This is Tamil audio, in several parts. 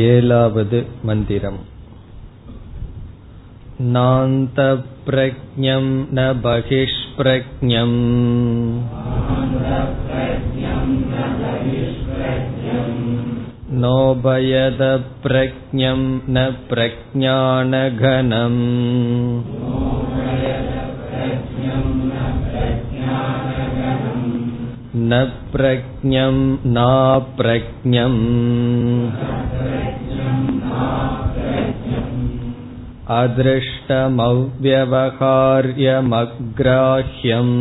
एलावद् मन्दिरम् नान्तप्रज्ञं न बहिष्प्रज्ञम् नोभयदप्रज्ञं न प्रज्ञानघनम् न प्रज्ञं नाप्रज्ञम् अदृष्टमव्यवहार्यमग्राह्यम्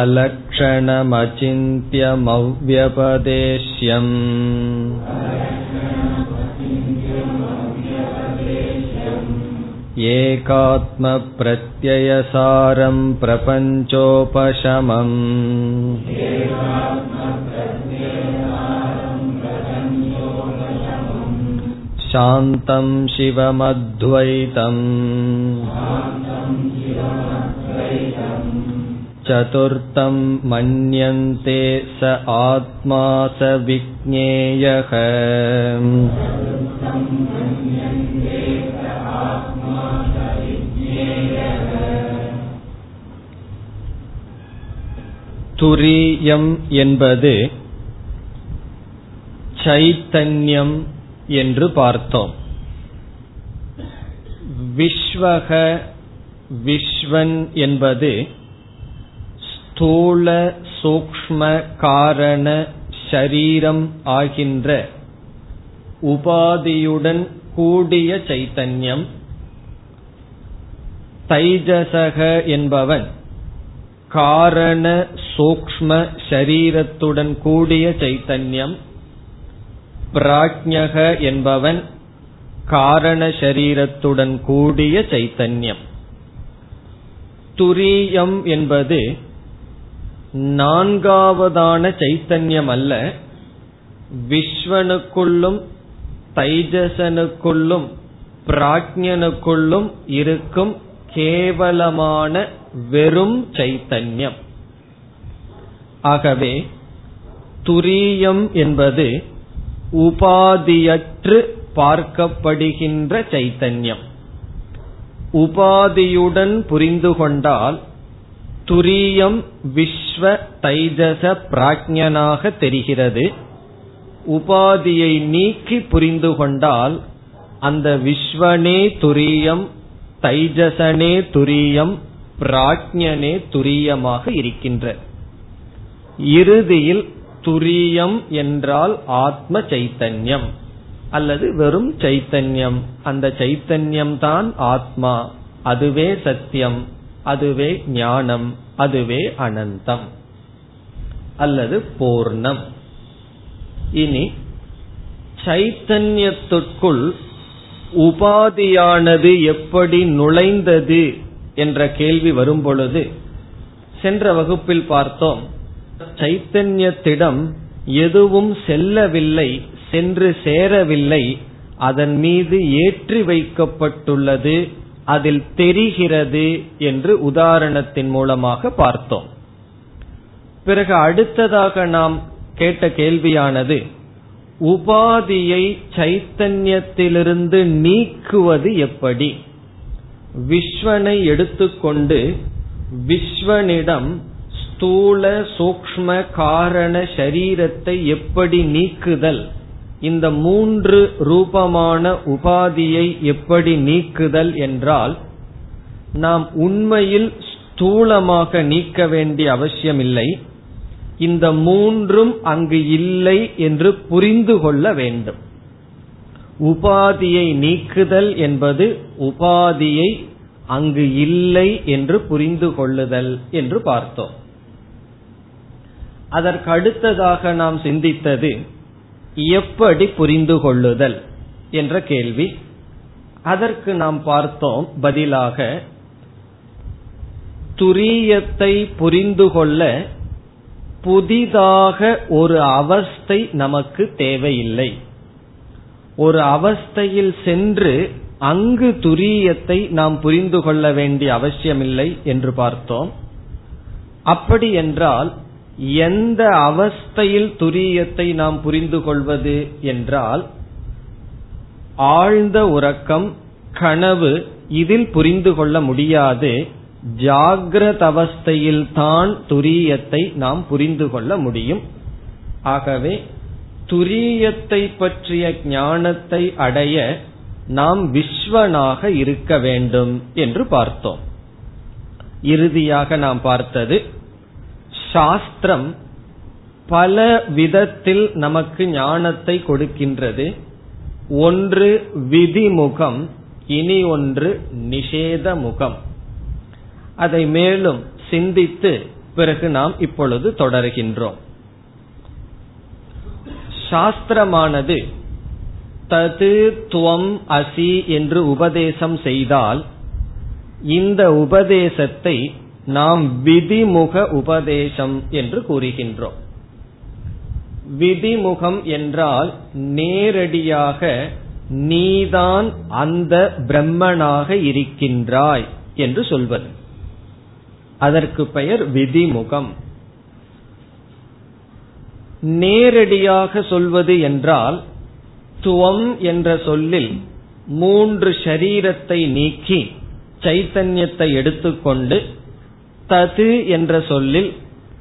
अलक्षणमचिन्त्यमव्यपदेश्यम् एकात्मप्रत्ययसारं प्रपञ्चोपशमम् शान्तं शिवमद्वैतम् चतुर्थं मन्यन्ते स आत्मा स विज्ञेयः துரியம் என்பது சைத்தன்யம் என்று பார்த்தோம். விஸ்வக விஸ்வன் என்பது ஸ்தூல சூக்ம காரண ஷரீரம் ஆகின்ற உபாதியுடன் கூடிய சைத்தன்யம். தைஜசக என்பவன் காரண சூக்ம ஷரீரத்துடன் கூடிய சைத்தன்யம் பிராஜ்யக என்பவன் காரண ஷரீரத்துடன் கூடிய சைத்தன்யம். துரியம் என்பது நான்காவதான சைத்தன்யம் அல்ல விஸ்வனுக்குள்ளும் தைஜசனுக்குள்ளும் பிராஜ்யனுக்குள்ளும் இருக்கும் கேவலமான வெறும் சைத்தன்யம். ஆகவே துரியம் என்பது உபாதியற்று பார்க்கப்படுகின்ற சைத்தன்யம். உபாதியுடன் புரிந்து கொண்டால் துரியம் விஸ்வ தைஜச பிராஜ்யனாக தெரிகிறது. உபாதியை நீக்கி புரிந்து கொண்டால் அந்த விஸ்வனே துரியம் தைஜசனே துரியம் பிராஜ்யனே துரியமாக இருக்கின்ற. இறுதியில் துரியம் என்றால் ஆத்ம சைத்தன்யம் அல்லது வெறும் சைத்தன்யம். அந்த சைத்தன்யம் தான் ஆத்மா. அதுவே சத்தியம் அதுவே ஞானம் அதுவே அனந்தம் அல்லது பூர்ணம். இனி சைத்தன்யத்துக்குள் உபாதியானது எப்படி நுழைந்தது? என்ற கேள்வி வரும்பொழுது சென்ற வகுப்பில் பார்த்தோம் சைத்தன்யத்திடம் எதுவும் செல்லவில்லை சென்று சேரவில்லை அதன் மீது ஏற்றி வைக்கப்பட்டுள்ளது அதில் தெரிகிறது என்று உதாரணத்தின் மூலமாக பார்த்தோம். பிறகு அடுத்ததாக நாம் கேட்ட கேள்வியானது உபாதியை சைத்தன்யத்திலிருந்து நீக்குவது எப்படி? விஸ்வனை எடுத்துக்கொண்டு விஸ்வனிடம் ஸ்தூல சூக்ம காரண சரீரத்தை எப்படி நீக்குதல் இந்த மூன்று ரூபமான உபாதியை எப்படி நீக்குதல் என்றால் நாம் உண்மையில் ஸ்தூலமாக நீக்க வேண்டிய அவசியமில்லை இந்த மூன்றும் அங்கு இல்லை என்று புரிந்து கொள்ள வேண்டும். உபாதியை நீக்குதல் என்பது உபாதியை அங்கு இல்லை என்று புரிந்து கொள்ளுதல் என்று பார்த்தோம். அதற்கு அடுத்ததாக நாம் சிந்தித்தது எப்படி புரிந்து கொள்ளுதல் என்ற கேள்வி. அதற்கு நாம் பார்த்தோம் பதிலாக துரியத்தை புரிந்து கொள்ள புதிதாக ஒரு அவஸ்தை நமக்கு தேவையில்லை. ஒரு அவஸ்தையில் சென்று அங்கு துரியத்தை நாம் புரிந்து கொள்ள வேண்டிய அவசியமில்லை என்று பார்த்தோம். அப்படி என்றால் எந்த அவஸ்தையில் துரியத்தை நாம் புரிந்து கொள்வது என்றால் ஆழ்ந்த உறக்கம் கனவு இதில் புரிந்து கொள்ள முடியாது. ஜாகிரத அவஸ்தையில் தான் துரியத்தை நாம் புரிந்து கொள்ள முடியும். ஆகவே துரியத்தை பற்றிய ஞானத்தை அடைய நாம் விஸ்வனாக இருக்க வேண்டும் என்று பார்த்தோம். இறுதியாக நாம் பார்த்தது சாஸ்திரம் பல விதத்தில் நமக்கு ஞானத்தை கொடுக்கின்றது. ஒன்று விதிமுகம் இனி ஒன்று நிஷேத முகம் அதை மேலும் சிந்தித்து பிறகு நாம் இப்பொழுது தொடர்கின்றோம். சாஸ்திரமானது தது துவம் அசி என்று உபதேசம் செய்தால் இந்த உபதேசத்தை நாம் விதிமுக உபதேசம் என்று கூறுகின்றோம். விதிமுகம் என்றால் நேரடியாக நீதான் அந்த பிரம்மனாக இருக்கின்றாய் என்று சொல்வது. அதற்கு பெயர் விதிமுகம். நேரடியாக சொல்வது என்றால் துவம் என்ற சொல்லில் மூன்று ஷரீரத்தை நீக்கி சைத்தன்யத்தை எடுத்துக்கொண்டு தது என்ற சொல்லில்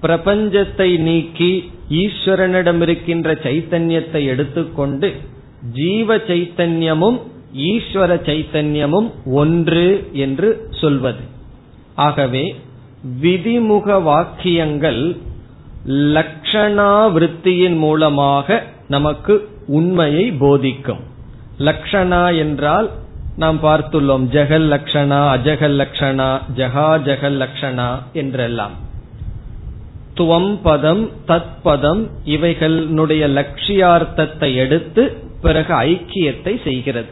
பிரபஞ்சத்தை நீக்கி ஈஸ்வரனிடம் இருக்கின்ற சைத்தன்யத்தை எடுத்துக்கொண்டு ஜீவ சைத்தன்யமும் ஈஸ்வர சைத்தன்யமும் ஒன்று என்று சொல்வது. ஆகவே விதிமுக வாக்கியங்கள் லட்சணாவிருத்தியின் மூலமாக நமக்கு உண்மையை போதிக்கும். லக்ஷணா என்றால் நாம் பார்த்துள்ளோம் ஜெகல் லக்ஷணா அஜகல் லக்ஷணா ஜகா ஜெகல் லக்ஷணா என்றெல்லாம். துவம் பதம் தத் பதம் இவைகளுடைய லட்சியார்த்தத்தை எடுத்து பிறகு ஐக்கியத்தை செய்கிறது.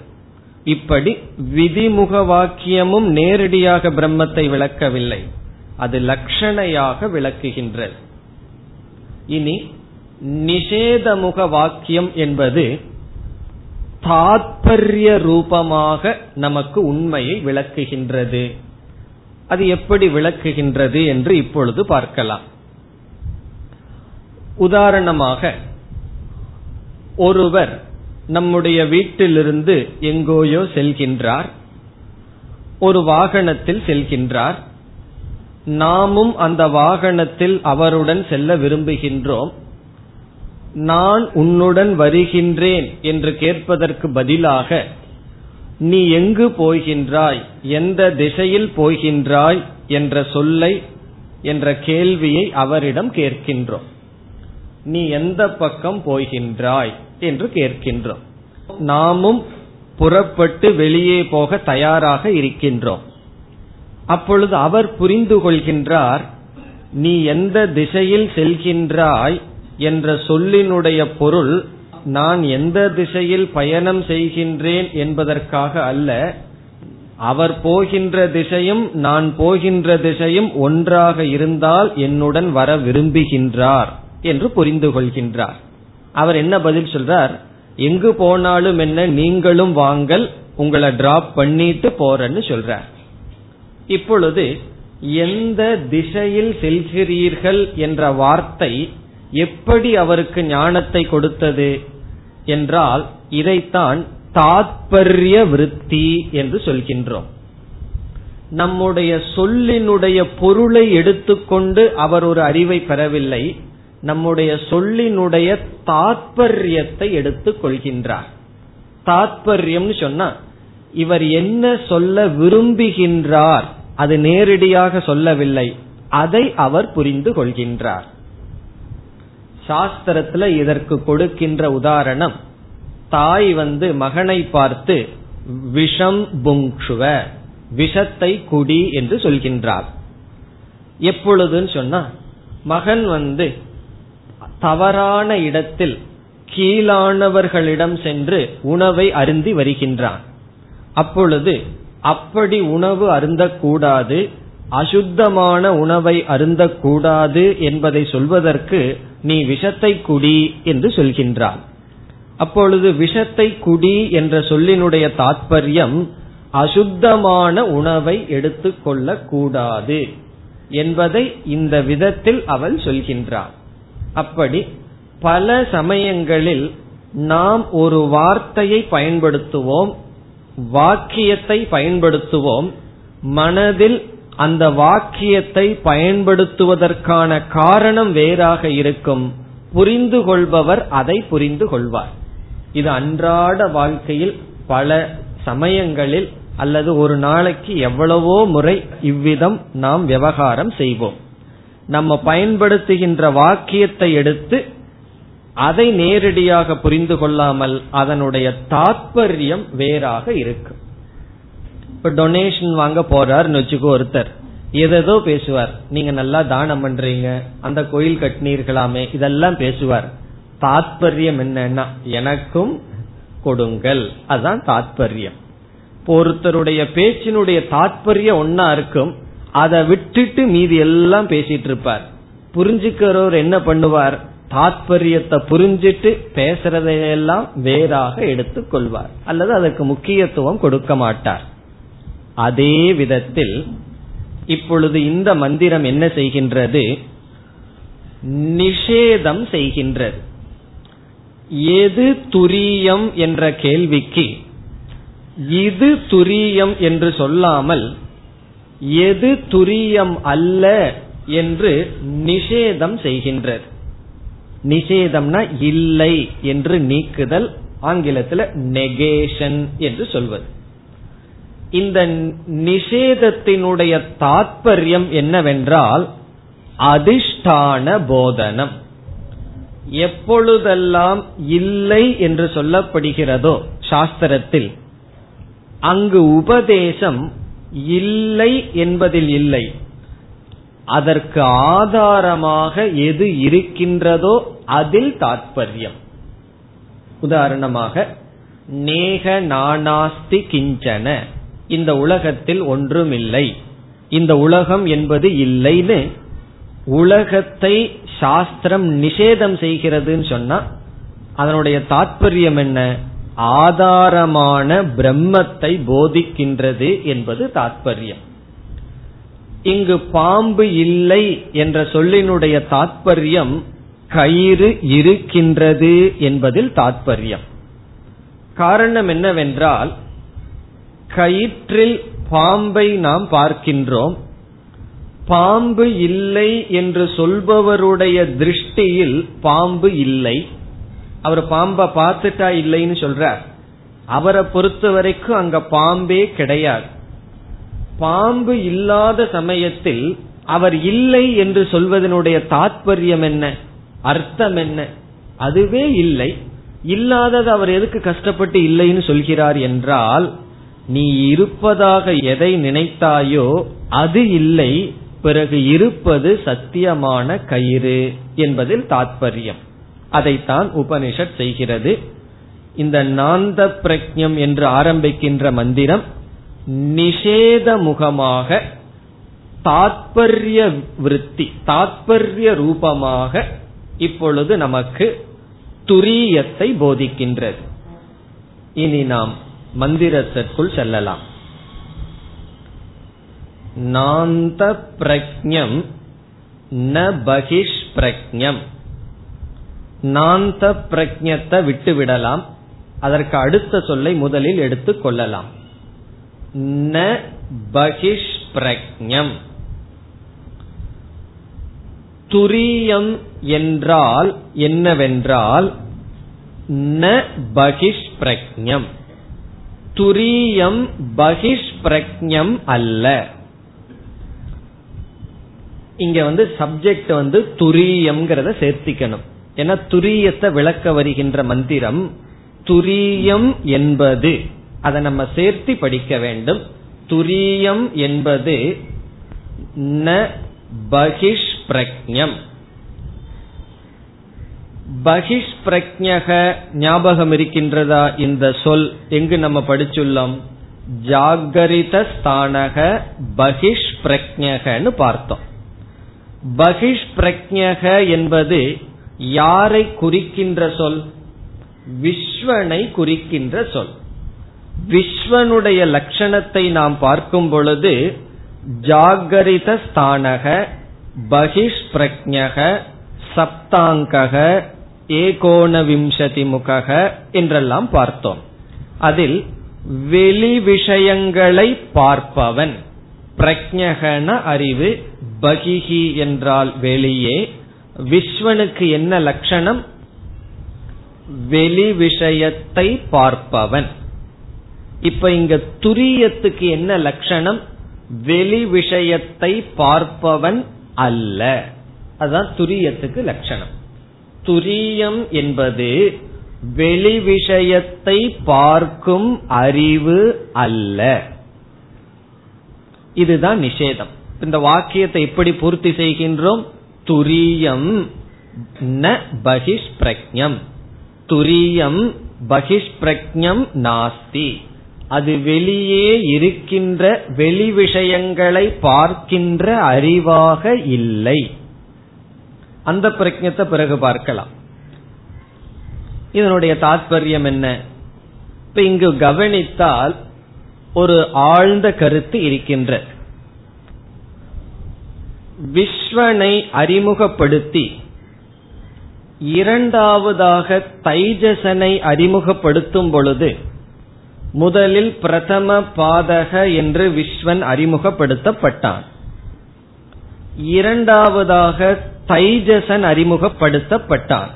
இப்படி விதிமுக வாக்கியமும் நேரடியாக பிரம்மத்தை விளக்கவில்லை. அது லட்சணையாக விளக்குகின்றது. இனி நிஷேதமுக வாக்கியம் என்பது தாத்பரிய ரூபமாக நமக்கு உண்மையை விளக்குகின்றது. அது எப்படி விளக்குகின்றது என்று இப்பொழுது பார்க்கலாம். உதாரணமாக ஒருவர் நம்முடைய வீட்டிலிருந்து எங்கோயோ செல்கின்றார் ஒரு வாகனத்தில் செல்கின்றார் நாமும் அந்த வாகனத்தில் அவருடன் செல்ல விரும்புகின்றோம் நான் உன்னுடன் வருகின்றேன் என்று கேட்பதற்கு பதிலாக நீ எங்கு போகின்றாய் எந்த திசையில் போகின்றாய் என்ற சொல்லை என்ற கேள்வியை அவரிடம் கேட்கின்றோம். நீ எந்த பக்கம் போகின்றாய் என்று கேட்கின்றோம். நாமும் புறப்பட்டு வெளியே போக தயாராக இருக்கின்றோம். அப்பொழுது அவர் புரிந்து கொள்கின்றார் நீ எந்த திசையில் செல்கின்றாய் என்ற சொல்லினுடைய பொருள் நான் எந்த திசையில் பயணம் செய்கின்றேன் என்பதற்காக அல்ல. அவர் போகின்ற திசையும் நான் போகின்ற திசையும் ஒன்றாக இருந்தால் என்னுடன் வர விரும்புகின்றார் என்று புரிந்து கொள்கின்றார். அவர் என்ன பதில் சொல்றார்? எங்கு போனாலும் என்ன நீங்களும் வாங்கல் உங்களை டிராப் பண்ணிட்டு போறேன்னு சொல்றார். இப்பொழுது எந்த திசையில் செல்கிறீர்கள் என்ற வார்த்தை எப்படி அவருக்கு ஞானத்தை கொடுத்தது என்றால் இதைத்தான் தாத்பரிய விருத்தி என்று சொல்கின்றோம். நம்முடைய சொல்லினுடைய பொருளை எடுத்துக்கொண்டு அவர் ஒரு அறிவை பெறவில்லை நம்முடைய சொல்லினுடைய தாத்பரியத்தை எடுத்துக் கொள்கின்றார். தாத்பரியம்னு சொன்னா இவர் என்ன சொல்ல விரும்புகின்றார் அது நேரடியாக சொல்லவில்லை அதை அவர் புரிந்து கொள்கின்றார். சாஸ்திரத்துல இதற்கு கொடுக்கின்ற உதாரணம் தாய் வந்து மகனை பார்த்து விஷம் புங்குவ விஷத்தை குடி என்று சொல்கின்றார் எப்பொழுதுன்னு சொன்னா மகன் வந்து தவறான இடத்தில் கீழானவர்களிடம் சென்று உணவை அருந்தி வருகின்றான். அப்பொழுது அப்படி உணவு அருந்தக்கூடாது அசுத்தமான உணவை அருந்தக்கூடாது என்பதை சொல்வதற்கு நீ விஷத்தை குடி என்று சொல்கின்றான். அப்பொழுது விஷத்தை குடி என்ற சொல்லினுடைய தாற்பயம் அசுத்தமான உணவை எடுத்துக்கொள்ள கூடாது என்பதை இந்த விதத்தில் அவள் சொல்கின்றாள் அப்படி பல சமயங்களில் நாம் ஒரு வார்த்தையை பயன்படுத்துவோம் வாக்கியத்தை பயன்படுத்துவோம் மனதில் அந்த வாக்கியத்தை பயன்படுத்துவதற்கான காரணம் வேறாக இருக்கும். புரிந்து கொள்பவர் அதை புரிந்து கொள்வார். இது அன்றாட வாழ்க்கையில் பல சமயங்களில் அல்லது ஒரு நாளைக்கு எவ்வளவோ முறை இவ்விதம் நாம் விவகாரம் செய்வோம். நம்ம பயன்படுத்துகின்ற வாக்கியத்தை எடுத்து அதை நேரடியாக புரிந்து கொள்ளாமல் அதனுடைய தாற்பயம் வேறாக இருக்கும். இப்ப டொனேஷன் வாங்க போறாருன்னு வச்சுக்கோ ஒருத்தர். எதோ பேசுவார். நீங்க நல்லா தானம் பண்றீங்க அந்த கோயில் கட்டினீர்களாமே இதெல்லாம் பேசுவார். தாத்பரியம் என்னன்னா எனக்கும் கொடுங்கள். அதுதான் தாத்பரியம். ஒருத்தருடைய பேச்சினுடைய தாத்பரியம் ஒன்னா இருக்கும் அதை விட்டுட்டு மீதி எல்லாம் பேசிட்டு இருப்பார். புரிஞ்சுக்கிறவர் என்ன பண்ணுவார்? தாத்பரியத்தை புரிஞ்சிட்டு பேசுறதையெல்லாம் வேறாக எடுத்துக் கொள்வார் அல்லது அதற்கு முக்கியத்துவம் கொடுக்க மாட்டார். அதே விதத்தில் இப்பொழுது இந்த மந்திரம் என்ன செய்கின்றது? நிஷேதம் செய்கின்றது. எது துரியம் என்ற கேள்விக்கு இது துரியம் என்று சொல்லாமல் எது துரியம் அல்ல என்று நிஷேதம் செய்கின்றது. நிஷேதம்னா இல்லை என்று நீக்குதல் ஆங்கிலத்தில் நெகேஷன் என்று சொல்வது. இந்த நிஷேதத்தினுடைய தாற்பயம் என்னவென்றால் அதிஷ்டான போதனம். எப்பொழுதெல்லாம் இல்லை என்று சொல்லப்படுகிறதோ சாஸ்திரத்தில் அங்கு உபதேசம் இல்லை என்பதில் இல்லை. அதற்கு ஆதாரமாக எது இருக்கின்றதோ அதில் தாற்பயம் உதாரணமாக நேக நானாஸ்தி கிஞ்சன. இந்த உலகத்தில் ஒன்றுமில்லை. இந்த உலகம் என்பது இல்லைன்னு உலகத்தை சாஸ்திரம் நிஷேதம் செய்கிறதுன்னு சொன்னா அதனுடைய தாற்பயம் என்ன? ஆதாரமான பிரம்மத்தை போதிக்கின்றது என்பது தாற்பயம் இங்கு பாம்பு இல்லை என்ற சொல்லினுடைய தாற்பயம் கயிறு இருக்கின்றது என்பதில் தாற்பயம் காரணம் என்னவென்றால் கயிற்றில் பாம்பை நாம் பார்க்கின்றோம். பாம்பு இல்லை என்று சொல்பவருடைய திருஷ்டியில் பாம்பு இல்லை. அவர் பாம்பை பார்த்துட்டா இல்லைன்னு சொல்றார். அவரை பொறுத்த வரைக்கும் அங்க பாம்பே கிடையாது. பாம்பு இல்லாத சமயத்தில் அவர் இல்லை என்று சொல்வதனுடைய தாற்பயம் என்ன? அர்த்தம் என்ன? அதுவே இல்லை. இல்லாதது அவர் எதுக்கு கஷ்டப்பட்டு இல்லைன்னு சொல்கிறார் என்றால் நீ இருப்பதாக எதை நினைத்தாயோ அது இல்லை பிறகு இருப்பது சத்தியமான கயிறு என்பதில் தாற்பயம் அதைத்தான் உபனிஷத் செய்கிறது. இந்த நாந்த பிரக்ஞம் என்று ஆரம்பிக்கின்ற மந்திரம் நிஷேத முகமாக தாத்பரிய விருத்தி தாத்பரிய ரூபமாக இப்பொழுது நமக்கு துரியத்தை போதிக்கின்றது. இனி நாம் மந்திரத்திற்குள் செல்லலாம். நாந்த பிரக்ஞம் ந பகிஷ் பிரக்ஞம் நாந்த பிரக்ஞத்தை விட்டு விடலாம் அதற்கு அடுத்த சொல்லை முதலில் எடுத்துக் கொள்ளலாம். ந பகிஷ் பிரக்ஞம் துரியம் என்றால் என்னவென்றால் ந பகிஷ் பிரக்ஞம் துரியம் பகிஷ் பிரக்ஞம் அல்ல. இங்க வந்து சப்ஜெக்ட் வந்து துரியம்ங்கிறத சேர்த்திக்கணும். ஏன்னா துரியத்தை விளக்க வருகின்ற மந்திரம் துரியம் என்பது. அதை நம்ம சேர்த்து படிக்க வேண்டும். துரியம் என்பது ந பகிஷ் பிரக்ஞம் பகிஷ் பிரஜக ஞாபகம் இருக்கின்றதா இந்த சொல்? எங்கு நம்ம படிச்சுள்ளோம்? ஜாகரித ஸ்தானக பகிஷ் பிரஜகன்னு பார்த்தோம். பகிஷ் பிரஜக என்பது யாரை குறிக்கின்ற சொல்? விஸ்வனை குறிக்கின்ற சொல். விஸ்வனுடைய லட்சணத்தை நாம் பார்க்கும் பொழுது ஜாகரித ஸ்தானக பகிஷ் பிரஜக சப்தாங்கக ஏகோண விம்சதி முகக என்றெல்லாம் பார்த்தோம். அதில் வெளி விஷயங்களை பார்ப்பவன் பிரஜகன அறிவு பகிஹி என்றால் வெளியே விஸ்வனுக்கு என்ன லட்சணம்? வெளி விஷயத்தை பார்ப்பவன். இப்ப இங்க துரியத்துக்கு என்ன லட்சணம்? வெளி விஷயத்தை பார்ப்பவன் அல்ல. அதுதான் துரியத்துக்கு லட்சணம். துரியம் என்பது வெளி விஷயத்தை பார்க்கும் அறிவு அல்ல. இதுதான் நிஷேதம். இந்த வாக்கியத்தை எப்படி பூர்த்தி செய்கின்றோம்? துரியம் ந பகிஷ்பிரக்ஞம். துரியம் பகிஷ்பிரக்ஞம் நாஸ்தி. அது வெளியே இருக்கின்ற வெளி விஷயங்களை பார்க்கின்ற அறிவாக இல்லை. அந்த பிரஜத்தை பிறகு பார்க்கலாம். இதனுடைய தாத்பரியம் என்ன? இப்ப இங்கு கவனித்தால் ஒரு ஆழ்ந்த கருத்து இருக்கின்ற விஸ்வனை அறிமுகப்படுத்தி இரண்டாவதாக தைஜசனை அறிமுகப்படுத்தும் பொழுது முதலில் பிரதம பாதக என்று விஸ்வன் அறிமுகப்படுத்தப்பட்டான். இரண்டாவதாக தைஜசன் அறிமுகப்படுத்தப்பட்டான்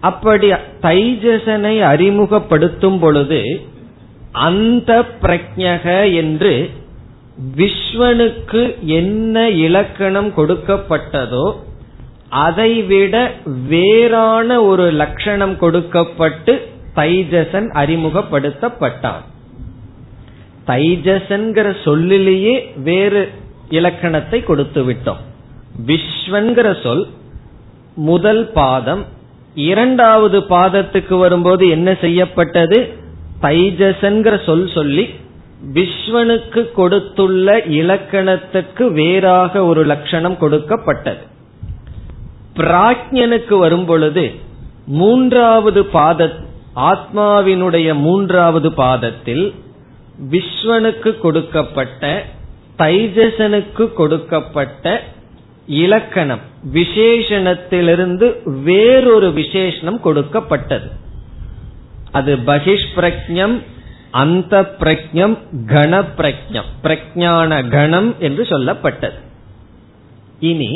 அப்படி தைஜசனை அறிமுகப்படுத்தும் பொழுது அந்த பிரஜக என்று விஸ்வனுக்கு என்ன இலக்கணம் கொடுக்கப்பட்டதோ அதைவிட வேறான ஒரு லட்சணம் கொடுக்கப்பட்டு தைஜசன் அறிமுகப்படுத்தப்பட்டான். தைஜசன்கிற சொல்லிலேயே வேறு இலக்கணத்தை கொடுத்து விட்டோம் விஸ்வன்கிற சொல் முதல் பாதம். இரண்டாவது பாதத்துக்கு வரும்போது என்ன செய்யப்பட்டது? தைஜசன்கிற சொல் சொல்லி விஸ்வனுக்கு கொடுத்துள்ள இலக்கணத்துக்கு வேறாக ஒரு லட்சணம் கொடுக்கப்பட்டது. பிராஜ்யனுக்கு வரும் பொழுது மூன்றாவது பாத ஆத்மாவினுடைய மூன்றாவது பாதத்தில் விஸ்வனுக்கு கொடுக்கப்பட்ட தைஜசனுக்கு கொடுக்கப்பட்ட இலக்கணம் விசேஷணத்திலிருந்து வேறொரு விசேஷணம் கொடுக்கப்பட்டது. அது பகிஷ்பிரஜம் அந்த பிரஜம் கண பிரஜம் பிரஜான கணம் என்று சொல்லப்பட்டது. இனி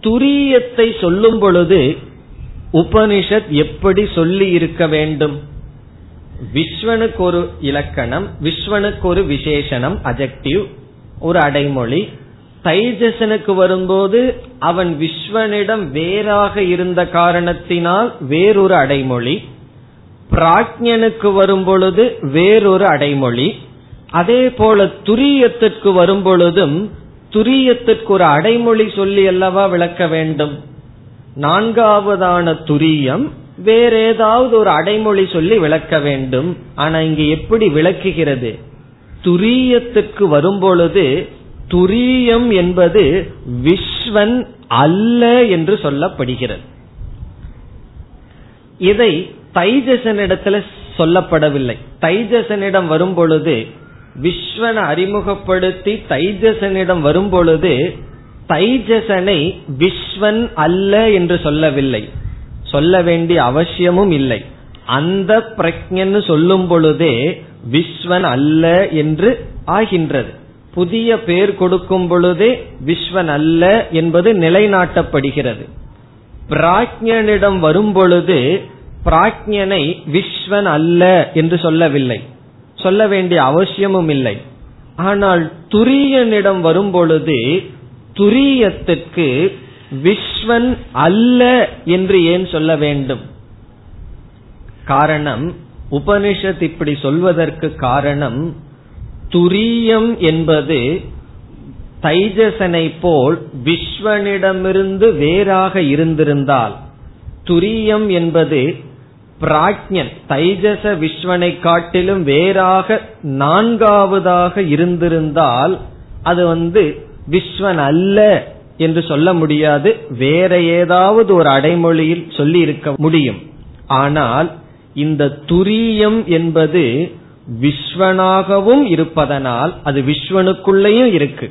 துரியத்தை சொல்லும் பொழுது உபனிஷத் எப்படி சொல்லி இருக்க வேண்டும்? விஸ்வனுக்கு ஒரு இலக்கணம் விஸ்வனுக்கு ஒரு விசேஷனம் அஜெக்டிவ் ஒரு அடைமொழி தைஜசனுக்கு வரும்போது அவன் விஸ்வனிடம் வேறாக இருந்த காரணத்தினால் வேறொரு அடைமொழி பிராஜ்யனுக்கு வரும் பொழுது வேறொரு அடைமொழி அதே போல துரியத்திற்கு வரும் பொழுதும் துரியத்திற்கு ஒரு அடைமொழி சொல்லி அல்லவா விளக்க வேண்டும்? நான்காவதான துரியம் வேற ஏதாவது ஒரு அடைமொழி சொல்லி விளக்க வேண்டும். ஆனா இங்கு எப்படி விளக்குகிறது? துரியத்துக்கு வரும்பொழுது துரியம் என்பது விஸ்வன் அல்ல என்று சொல்லப்படுகிறது. இதை தைஜசனிடத்துல சொல்லப்படவில்லை. தைஜசனிடம் வரும் பொழுது விஸ்வனை அறிமுகப்படுத்தி தைஜசனிடம் வரும் பொழுது தைஜசனை விஸ்வன் அல்ல என்று சொல்லவில்லை. சொல்ல வேண்டிய அவசியமும் இல்லை. அந்த பிரஜன்னு சொல்லும் பொழுதே விஸ்வன் அல்ல என்று ஆகின்றது. புதிய பேர் கொடுக்கும் பொழுதே விஸ்வன் அல்ல என்பது நிலைநாட்டப்படுகிறது. பிராஜ்யனிடம் வரும் பொழுது பிராஜ்யனை விஸ்வன் அல்ல என்று சொல்லவில்லை. சொல்ல வேண்டிய அவசியமும் இல்லை. ஆனால் துரியனிடம் வரும் பொழுது துரியத்திற்கு விஸ்வன் அல்ல என்று ஏன் சொல்ல வேண்டும்? காரணம் உபனிஷத் இப்படி சொல்வதற்கு காரணம் துரியம் என்பது தைஜசனை போல் விஸ்வனிடமிருந்து வேறாக இருந்திருந்தால் துரியம் என்பது பிராஜ்யன் தைஜச விஸ்வனை காட்டிலும் வேறாக நான்காவதாக இருந்திருந்தால் அது வந்து விஸ்வன் அல்ல என்று சொல்ல முடியாது. வேற ஏதாவது ஒரு அடைமொழியில் சொல்லி இருக்க முடியும். ஆனால் இந்த துரியம் என்பது விஸ்வனாகவும் இருப்பதனால் அது விஸ்வனுக்குள்ளேயும் இருக்கு.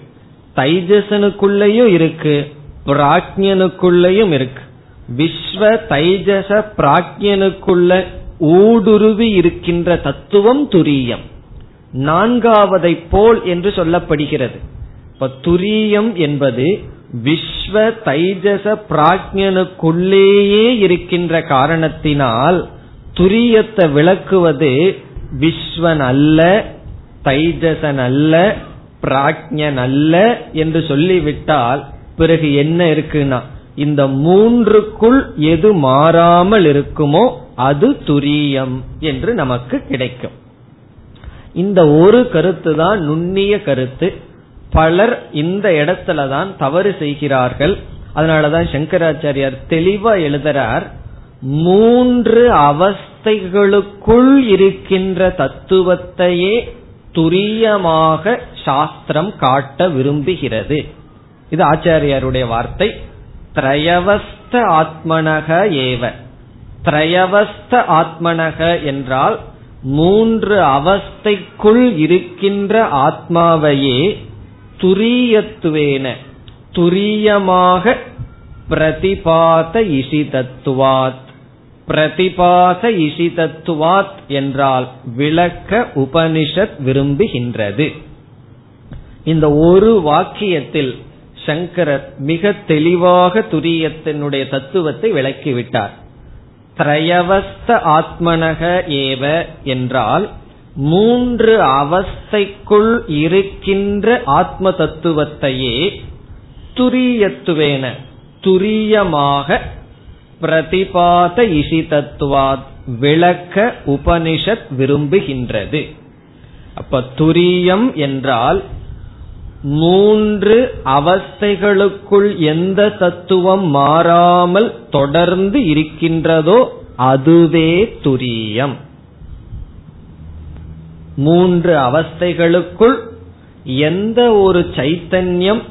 தைஜசனுக்குள்ளேயும் இருக்கு. பிராக்ஞனுக்குள்ளேயும் இருக்கு. விஸ்வ தைஜச பிராக்ஞனுக்குள்ள ஊடுருவி இருக்கின்ற தத்துவம் துரியம். நான்காவதை போல் என்று சொல்லப்படுகிறது. இப்ப துரியம் என்பது விஸ்வ தைஜச பிராக்ஞனுக்குள்ளேயே இருக்கின்ற காரணத்தினால் துரியத்தை விளக்குவது விஸ்வன் அல்ல தைஜசன் அல்ல பிராக்ஞன் அல்ல என்று சொல்லிவிட்டால் பிறகு என்ன இருக்குன்னா இந்த மூன்றுக்குள் எது மாறாமல் இருக்குமோ அது துரியம் என்று நமக்கு கிடைக்கும். இந்த ஒரு கருத்து தான் நுண்ணிய கருத்து. பலர் இந்த இடத்துல தான் தவறு செய்கிறார்கள். அதனாலதான் சங்கராச்சாரியார் தெளிவா எழுதுறார் மூன்று அவஸ்தைகளுக்குள் இருக்கின்ற தத்துவத்தையே துரியமாக சாஸ்திரம் காட்ட விரும்புகிறது. இது ஆச்சாரியாருடைய வார்த்தை. திரையவஸ்த ஆத்மனக ஏவ. திரையவஸ்த ஆத்மனக என்றால் மூன்று அவஸ்தைக்குள் இருக்கின்ற ஆத்மாவையே துரியத்துவேன. துரியமாக பிரதிபாத இஷிதத்துவாத் பிரதிபாச இஷிதத்துவாத் என்றால் விளக்க உபனிஷத் விரும்புகின்றது. இந்த ஒரு வாக்கியத்தில் சங்கரர் மிக தெளிவாக துரியத்தினுடைய தத்துவத்தை விளக்கிவிட்டார். திரயவஸ்த ஆத்மனக ஏவ என்றால் மூன்று அவஸ்தைக்குள் இருக்கின்ற ஆத்ம தத்துவத்தையே துரியத்துவேன துரியமாக பிரதிபாத இசி தத்துவாத் விளக்க உபனிஷத் விரும்புகின்றது. அப்ப துரியம் என்றால் மூன்று அவஸ்தைகளுக்குள் எந்த தத்துவம் மாறாமல் தொடர்ந்து இருக்கின்றதோ அதுவே துரியம். மூன்று அவஸ்தைகளுக்குள் எந்த ஒரு சைத்தன்யம்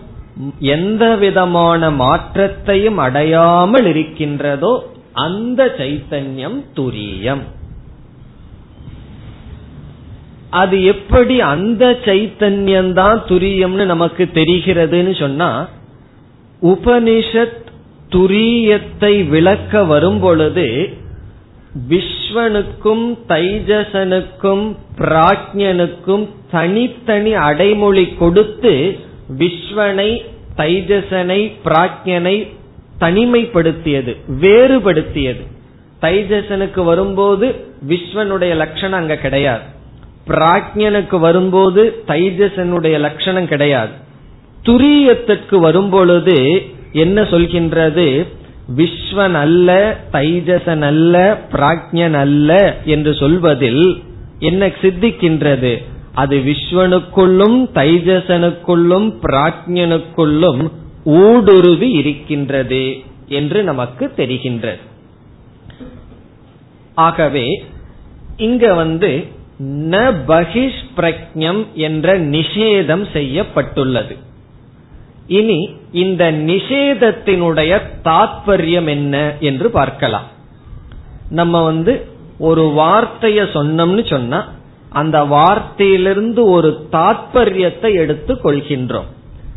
எந்த விதமான மாற்றத்தையும் அடையாமல் இருக்கின்றதோ அந்த சைத்தன்யம் துரியம். அது எப்படி அந்த சைத்தன்யம் தான் துரியம்னு நமக்கு தெரிகிறதுன்னு சொன்னா உபனிஷத் துரியத்தை விளக்க வரும் பொழுது விஸ்வனுக்கும் தைஜசனுக்கும் பிராஜ்யனுக்கும் தனித்தனி அடைமொழி கொடுத்து விஸ்வனை தைஜசனை பிராக்யனை தனிமைப்படுத்தியது வேறுபடுத்தியது. தைஜசனுக்கு வரும்போது விஸ்வனுடைய லட்சணம் அங்க கிடையாது. பிராக்யனுக்கு வரும்போது தைஜசனுடைய லட்சணம் கிடையாது. துரியத்திற்கு வரும்பொழுது என்ன சொல்கின்றது? விஸ்வன் அல்ல தைஜசன் அல்ல பிராக்யன் அல்ல என்று சொல்வதில் என்ன சித்திக்கின்றது? அது விஸ்வனுக்குள்ளும் தைஜசனுக்குள்ளும் பிராஜ்யனுக்குள்ளும் ஊடுருவி இருக்கின்றது என்று நமக்கு தெரிகின்றது. ஆகவே இங்க வந்து ந பகிஷ் பிரக்ஞம் என்ற நிஷேதம் செய்யப்பட்டுள்ளது. இனி இந்த நிஷேதத்தினுடைய தாத்பரியம் என்ன என்று பார்க்கலாம். நம்ம வந்து ஒரு வார்த்தைய சொன்னோம்னு சொன்னா அந்த வார்த்தையிலிருந்து ஒரு தாத்பரியத்தை எடுத்துக் கொள்கின்றோம்.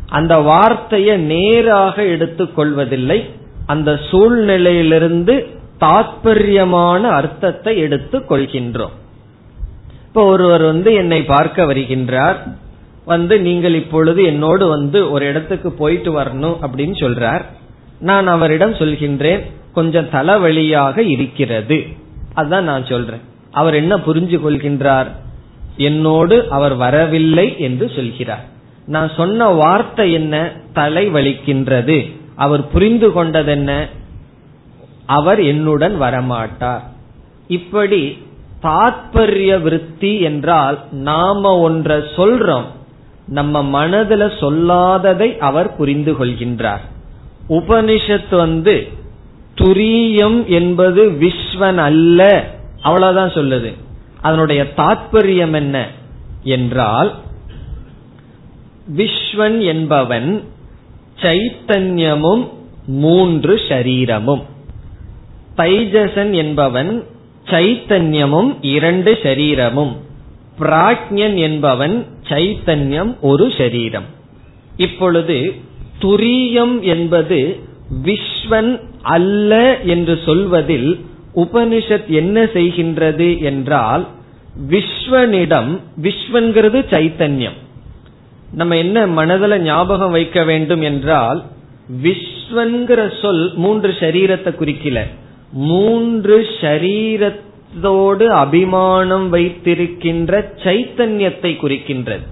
அந்த வார்த்தையை நேராக எடுத்துக் கொள்வதில்லை. அந்த சூழ்நிலையிலிருந்து தாத்பரியமான அர்த்தத்தை எடுத்துக் கொள்கின்றோம். இப்ப ஒருவர் வந்து என்னை பார்க்க வருகின்றார். வந்து நீங்கள் இப்பொழுது என்னோடு வந்து ஒரு இடத்துக்கு போயிட்டு வரணும் அப்படின்னு சொல்றார். நான் அவரிடம் சொல்கின்றேன் கொஞ்சம் தலைவலியாக இருக்கிறது. அதான் நான் சொல்றேன். அவர் என்ன புரிஞ்சு கொள்கின்றார் என்னோடு அவர் வரவில்லை என்று சொல்கிறார். நான் சொன்ன வார்த்தை என்ன? தலை வலிக்கின்றது. அவர் புரிந்து கொண்டது என்ன? அவர் என்னுடன் வரமாட்டார். இப்படி தாத்பரிய விருத்தி என்றால் நாம ஒன்றை சொல்றோம். நம்ம மனதுல சொல்லாததை அவர் புரிந்து கொள்கின்றார். உபனிஷத் வந்து துரியம் என்பது விஸ்வன் அல்ல. அவ்வளவுதான் சொல்லுது. அதனுடைய தாற்பயம் என்ன என்றால் விஸ்வன் என்பவன் சைத்தன்யமும் மூன்று ஷரீரமும் தைஜசன் என்பவன் சைத்தன்யமும் இரண்டு ஷரீரமும் பிராக்ஞன் என்பவன் சைத்தன்யம் ஒரு ஷரீரம் இப்பொழுது துரியம் என்பது விஸ்வன் அல்ல என்று சொல்வதில் உபனிஷத் என்ன செய்கின்றது என்றால் விஸ்வனிடம் விஸ்வன்கிறது சைத்தன்யம். நம்ம என்ன மனதில் ஞாபகம் வைக்க வேண்டும் என்றால் விஸ்வன்கிற சொல் மூன்று சரீரத்தை குறிக்கல. மூன்று ஷரீரத்தோடு அபிமானம் வைத்திருக்கின்ற சைத்தன்யத்தை குறிக்கின்றது.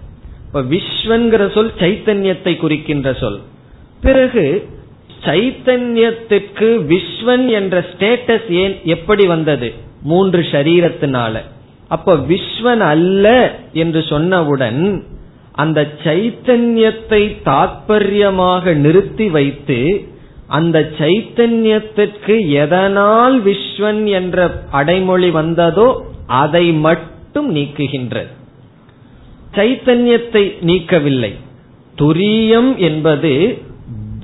இப்ப விஸ்வன்கிற சொல் சைத்தன்யத்தை குறிக்கின்ற சொல். பிறகு சைத்தன்யத்துக்கு விஸ்வன் என்ற ஸ்டேட்டஸ் ஏன் எப்படி வந்தது? மூன்று ஷரீரத்தினால அப்ப விஸ்வன் அல்ல என்று சொன்னவுடன் அந்த சைத்தன்யத்தை தாற்பயமாக நிறுத்தி வைத்து அந்த சைத்தன்யத்திற்கு எதனால் விஸ்வன் என்ற அடைமொழி வந்ததோ அதை மட்டும் நீக்குகின்றது. சைத்தன்யத்தை நீக்கவில்லை. துரியம் என்பது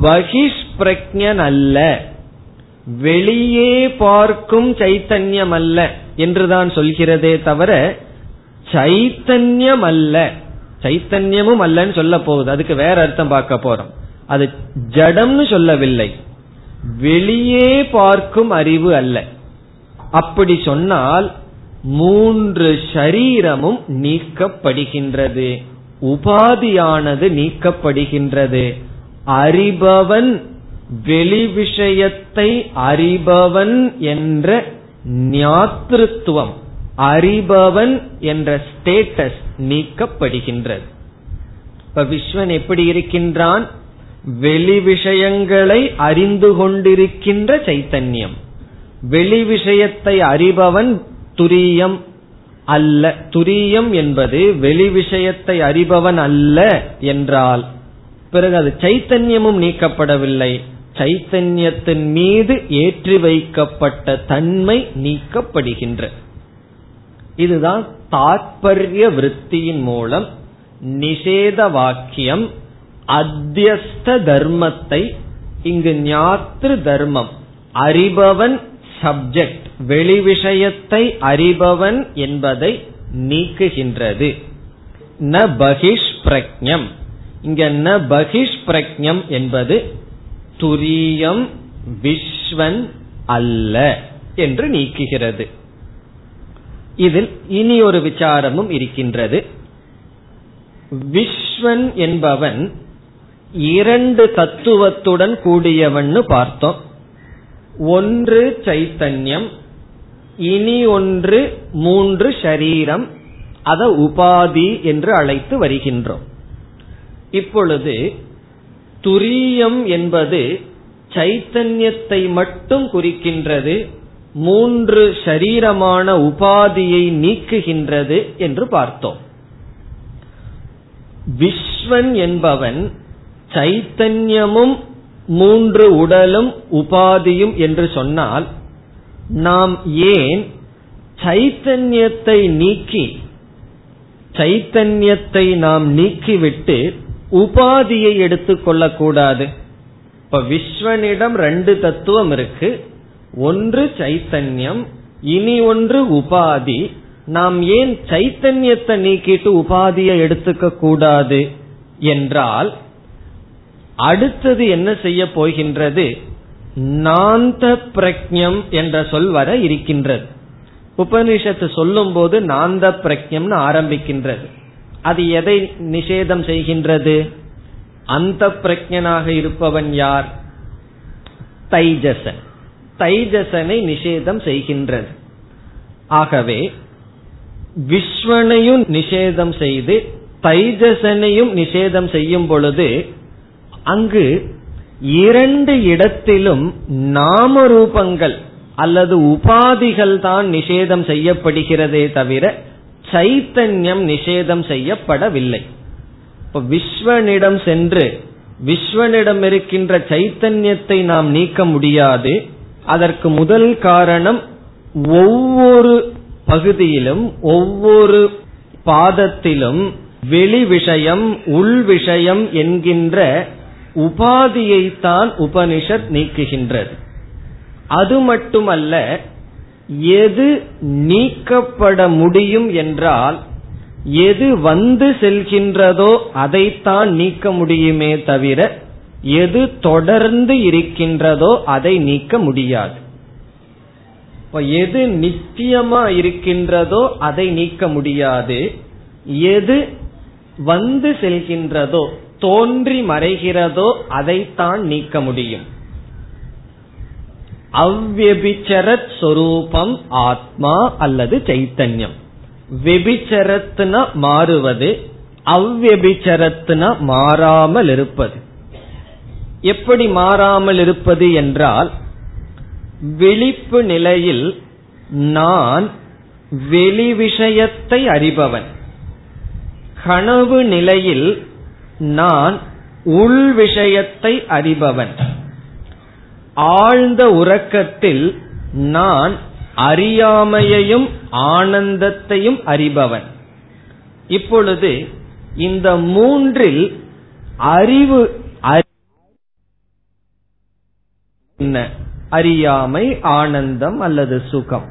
பகிஷ் பிரஜன் அல்ல வெளியே பார்க்கும் சைத்தன்யம் அல்ல என்றுதான் சொல்கிறதே தவிர சைத்தன்யம் அல்ல சைத்தன்யமும் அல்லன்னு சொல்ல போகுது. அதுக்கு வேற அர்த்தம் பார்க்க போறோம். அது ஜடம்னு சொல்லவில்லை. வெளியே பார்க்கும் அறிவு அல்ல. அப்படி சொன்னால் மூன்று ஷரீரமும் நீக்கப்படுகின்றது. உபாதியானது நீக்கப்படுகின்றது. அறிபவன் வெளி விஷயத்தை அறிபவன் என்ற ஞாத்திருத்துவம் அறிபவன் என்ற ஸ்டேட்டஸ் நீக்கப்படுகின்றது. இப்ப விஸ்வன் எப்படி இருக்கின்றான்? வெளி விஷயங்களை அறிந்து கொண்டிருக்கின்ற சைத்தன்யம். வெளி விஷயத்தை அறிபவன் துரியம் அல்ல. துரியம் என்பது வெளி விஷயத்தை அறிபவன் அல்ல என்றால் பிறகு அது சைத்தன்யமும் நீக்கப்படவில்லை. சைத்தன்யத்தின் மீது ஏற்றி வைக்கப்பட்ட தன்மை நீக்கப்படுகின்ற. இதுதான் தாற்பரிய விற்த்தியின் மூலம் நிஷேத வாக்கியம் அத்தியஸ்த தர்மத்தை இங்கு ஞாத்திரு தர்மம் அறிபவன் சப்ஜெக்ட் வெளி விஷயத்தை அறிபவன் என்பதை நீக்குகின்றது. ந பகிஷ் பிரக்ஞம் இங்க ந பகிஷ் பிரக்ஞம் என்பது துரியம் விஸ்வன் அல்ல என்று நீக்குகிறது. இதில் இனி ஒரு விசாரமும் இருக்கின்றது. விஸ்வன் என்பவன் இரண்டு தத்துவத்துடன் கூடியவன்னு பார்த்தோம். ஒன்று சைத்தன்யம் இனி ஒன்று மூன்று ஷரீரம் அத உபாதி என்று அழைத்து வருகின்றோம். இப்பொழுது துரியம் என்பது சைத்தன்யத்தை மட்டும் குறிக்கின்றது மூன்று ஷரீரமான உபாதியை நீக்குகின்றது என்று பார்த்தோம். விஸ்வன் என்பவன் சைத்தன்யமும் மூன்று உடலும் உபாதியும் என்று சொன்னால் நாம் ஏன் சைத்தன்யத்தை நீக்கி சைத்தன்யத்தை நாம் நீக்கிவிட்டு உபாதியை எடுத்துக்கொள்ள கூடாது இப்ப விஸ்வனிடம் ரெண்டு தத்துவம் இருக்கு. ஒன்று சைத்தன்யம் இனி ஒன்று உபாதி. நாம் ஏன் சைத்தன்யத்தை நீக்கிட்டு உபாதியை எடுத்துக்க கூடாது என்றால் அடுத்தது என்ன செய்ய போகின்றது? நாந்த பிரக்ஞம் என்ற சொல் வர இருக்கின்றது. உபனிஷத்து சொல்லும் போது நாந்த பிரக்ஞம்னு ஆரம்பிக்கின்றது. அது எதை நிஷேதம் செய்கின்றது? அந்த பிரஜனாக இருப்பவன் யார்? தைஜசன். தைஜசனை நிஷேதம் செய்கின்றது. ஆகவே விஸ்வனையும் நிஷேதம் செய்து தைஜசனையும் நிஷேதம் செய்யும் பொழுது அங்கு இரண்டு இடத்திலும் நாம ரூபங்கள் அல்லது உபாதிகள் தான் நிஷேதம் செய்யப்படுகிறதே தவிர சைத்தன்யம் நிஷேதம் செய்யப்படவில்லை. இப்ப விஸ்வனிடம் சென்று விஸ்வனிடம் இருக்கின்ற சைத்தன்யத்தை நாம் நீக்க முடியாது. அதற்கு முதல் காரணம் ஒவ்வொரு பகுதியிலும் ஒவ்வொரு பாதத்திலும் வெளி விஷயம் உள் விஷயம் என்கின்ற உபாதியைத்தான் உபனிஷத் நீக்குகின்றது. அது மட்டுமல்ல எது நீக்கப்பட முடியும் என்றால் எது வந்து செல்கின்றதோ அதைத்தான் நீக்க முடியுமே தவிர எது தொடர்ந்து இருக்கின்றதோ அதை நீக்க முடியாது. எது நித்தியமா இருக்கின்றதோ அதை நீக்க முடியாது. எது வந்து செல்கின்றதோ தோன்றி மறைகிறதோ அதைத்தான் நீக்க முடியும். அவ்வபிச்சரத் சொரூபம் ஆத்மா அல்லது சைத்தன்யம். வெபிச்சரத்துனா மாறுவது அவ்வபிச்சரத்துனா மாறாமல் இருப்பது. எப்படி மாறாமல் இருப்பது என்றால் விழிப்பு நிலையில் நான் வெளி விஷயத்தை அறிபவன். கனவு நிலையில் நான் உள் விஷயத்தை அறிபவன். ஆழ்ந்த உறக்கத்தில் நான் அறியாமையையும் ஆனந்தத்தையும் அறிபவன். இப்பொழுது இந்த மூன்றில் அறிவு என்ன? அறியாமை ஆனந்தம் அல்லது சுகம்.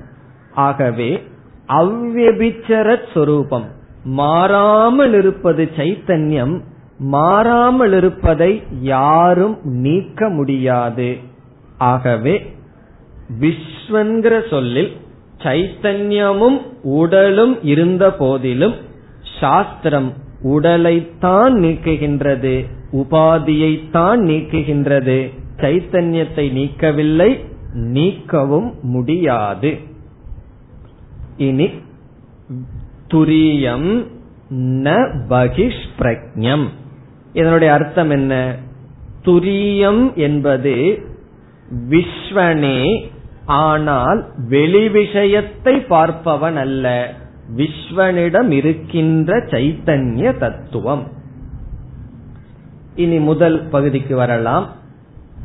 ஆகவே அவ்வபிச்சரத் சொரூபம். மாறாமல் இருப்பது சைத்தன்யம் மாறாமல் இருப்பதை யாரும் நீக்க முடியாது. ஆகவே விஸ்வன்கிற சொல்லில் சைத்தன்யமும் உடலும் இருந்த போதிலும் சாஸ்திரம் உடலைத்தான் நீக்குகின்றது உபாதியைத்தான் நீக்குகின்றது சைத்தன்யத்தை நீக்கவில்லை நீக்கவும் முடியாது. இனி துரியம் ந பகிஷ்பிரக்ஞம் இதனுடைய அர்த்தம் என்ன? துரியம் என்பது விஸ்வனே ஆனால் வெளி விஷயத்தை பார்ப்பவன் அல்ல. விஸ்வனிடம் இருக்கின்ற சைத்தன்ய தத்துவம். இனி முதல் பகுதிக்கு வரலாம்.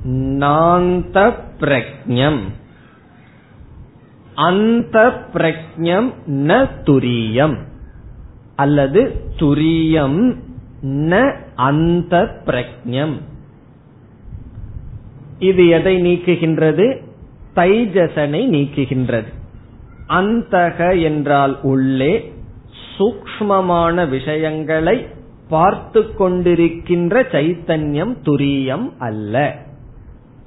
நாந்த பிரக்ஞம் அந்த பிரக்ஞம் ந துரியம். அல்லது துரியம் ந அந்த பிரக்ஞம் இது எதை நீக்குகின்றது? தைஜசனை நீக்குகின்றது. அந்தக என்றால் உள்ளே சூக்மமான விஷயங்களை பார்த்து கொண்டிருக்கின்ற சைத்தன்யம் துரியம் அல்ல.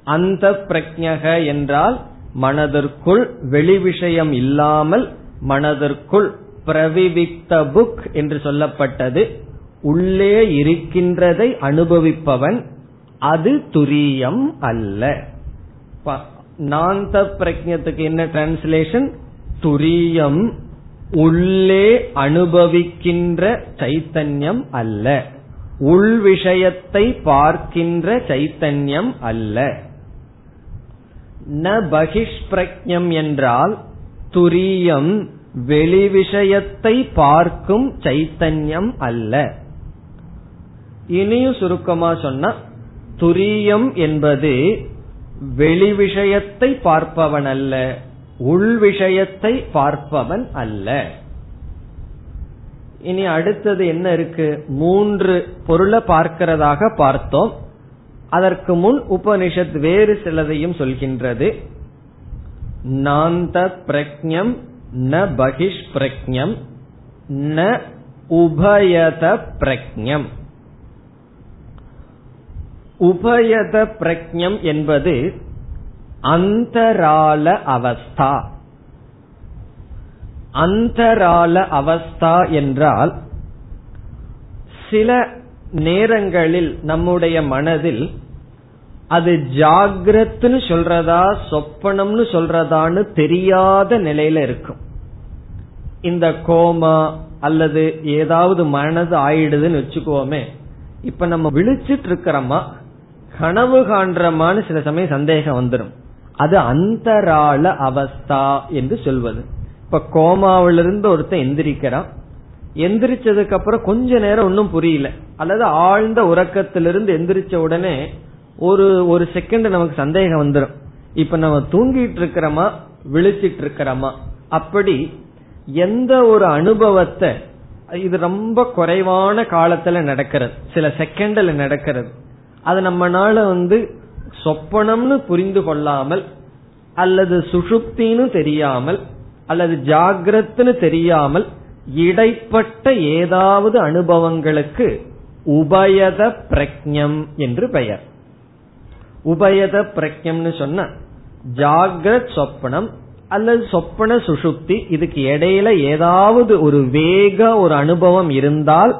அந்த பிரஜக என்றால் மனதிற்குள் வெளி விஷயம் இல்லாமல் மனதிற்குள் பிரவிவித்த புக் என்று சொல்லப்பட்டது. உள்ளே இருக்கின்றதை அனுபவிப்பவன் அது துரியம் அல்ல. நாந்த பிரஜத்துக்கு என்ன டிரான்ஸ்லேஷன் துரியம் உள்ளே அனுபவிக்கின்ற சைத்தன்யம் அல்ல. உள் விஷயத்தை பார்க்கின்ற சைத்தன்யம் அல்ல. ந பகிஷ்பிரஜம் என்றால் துரியம் வெளி விஷயத்தை பார்க்கும் சைத்தன்யம் அல்ல. இனியும் சுருக்கமா சொன்னா துரியம் என்பது வெளி விஷயத்தை பார்ப்பவன் அல்ல உள் விஷயத்தை பார்ப்பவன் அல்ல. இனி அடுத்தது என்ன இருக்கு? மூன்று பொருளை பார்க்கிறதாக பார்த்தோம். அதற்கு முன் உபனிஷத் வேறு சிலதையும் சொல்கின்றது. நாந்த பிரக்ஞம் ந பகிஷ் பிரக்ஞம் ந உபயத பிரக்ஞம் உபயத பிரக்ஞம் என்பது அந்தரால அவஸ்தா. அந்தரால அவஸ்தா என்றால் சில நேரங்களில் நம்முடைய மனதில் அது ஜாகிரத்துன்னு சொல்றதா சொப்பனம்னு சொல்றதான்னு தெரியாத நிலையில இருக்கும். இந்த கோமா அல்லது ஏதாவது மனது ஆயிடுதுன்னு வச்சுக்கோமே இப்ப நம்ம விழிச்சிட்டு இருக்கிறோமா கனவு காண்றமான்னு சில சமயம் சந்தேகம் வந்துடும் அது அந்தராள அவஸ்தா என்று சொல்வது. இப்ப கோமாவிலிருந்து ஒருத்தன் எந்திரிக்கிறான். எந்திரிச்சதுக்கு அப்புறம் கொஞ்ச நேரம் ஒன்னும் புரியல. அல்லது ஆழ்ந்த உறக்கத்திலிருந்து எந்திரிச்ச உடனே ஒரு ஒரு செகண்ட் நமக்கு சந்தேகம் வந்துடும் இப்ப நம்ம தூங்கிட்டு இருக்கிறோமா விழிச்சிட்டு இருக்கிறோமா அப்படி எந்த ஒரு அனுபவத்தை இது ரொம்ப குறைவான காலத்துல நடக்கிறது. சில செகண்ட்ல நடக்கிறது. அது நம்மனால வந்து சொப்பனம்னு புரிந்து கொள்ளாமல் அல்லது சுஷுப்தின்னு தெரியாமல் அல்லது ஜாகிரத்னு தெரியாமல் இடைப்பட்ட ஏதாவது அனுபவங்களுக்கு உபயத பிரக்ஞம் என்று பெயர். உபயத பிரக்ஞம்னு சொன்ன ஜாகிரத் சொப்பனம் அல்லது சொப்பன சுசுப்தி இதுக்கு இடையில ஏதாவது ஒரு வேக ஒரு அனுபவம் இருந்தால்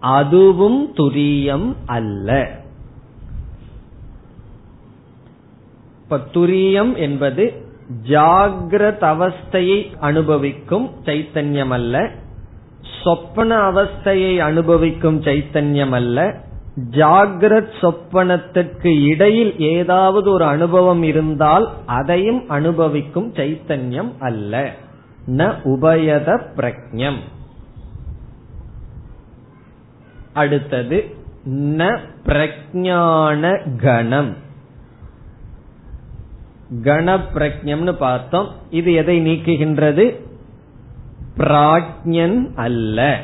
அதுவும் துரியம் அல்ல. இப்ப துரியம் என்பது ஜாகிரத அவஸ்தையை அனுபவிக்கும் சைத்தன்யம் அல்ல சொப்பன அவஸ்தையை அனுபவிக்கும் சைத்தன்யம் அல்ல ஜாகிரத் சொப்பனத்திற்கு இடையில் ஏதாவது ஒரு அனுபவம் இருந்தால் அதையும் அனுபவிக்கும் சைத்தன்யம் அல்ல. ந உபயத பிரக்ஞம் அடுத்தது ந பிரஜான கணம். கண பிரஜம்னு பார்த்தோம். இது எதை நீக்குகின்றது? பிராஜ்யன் அல்ல.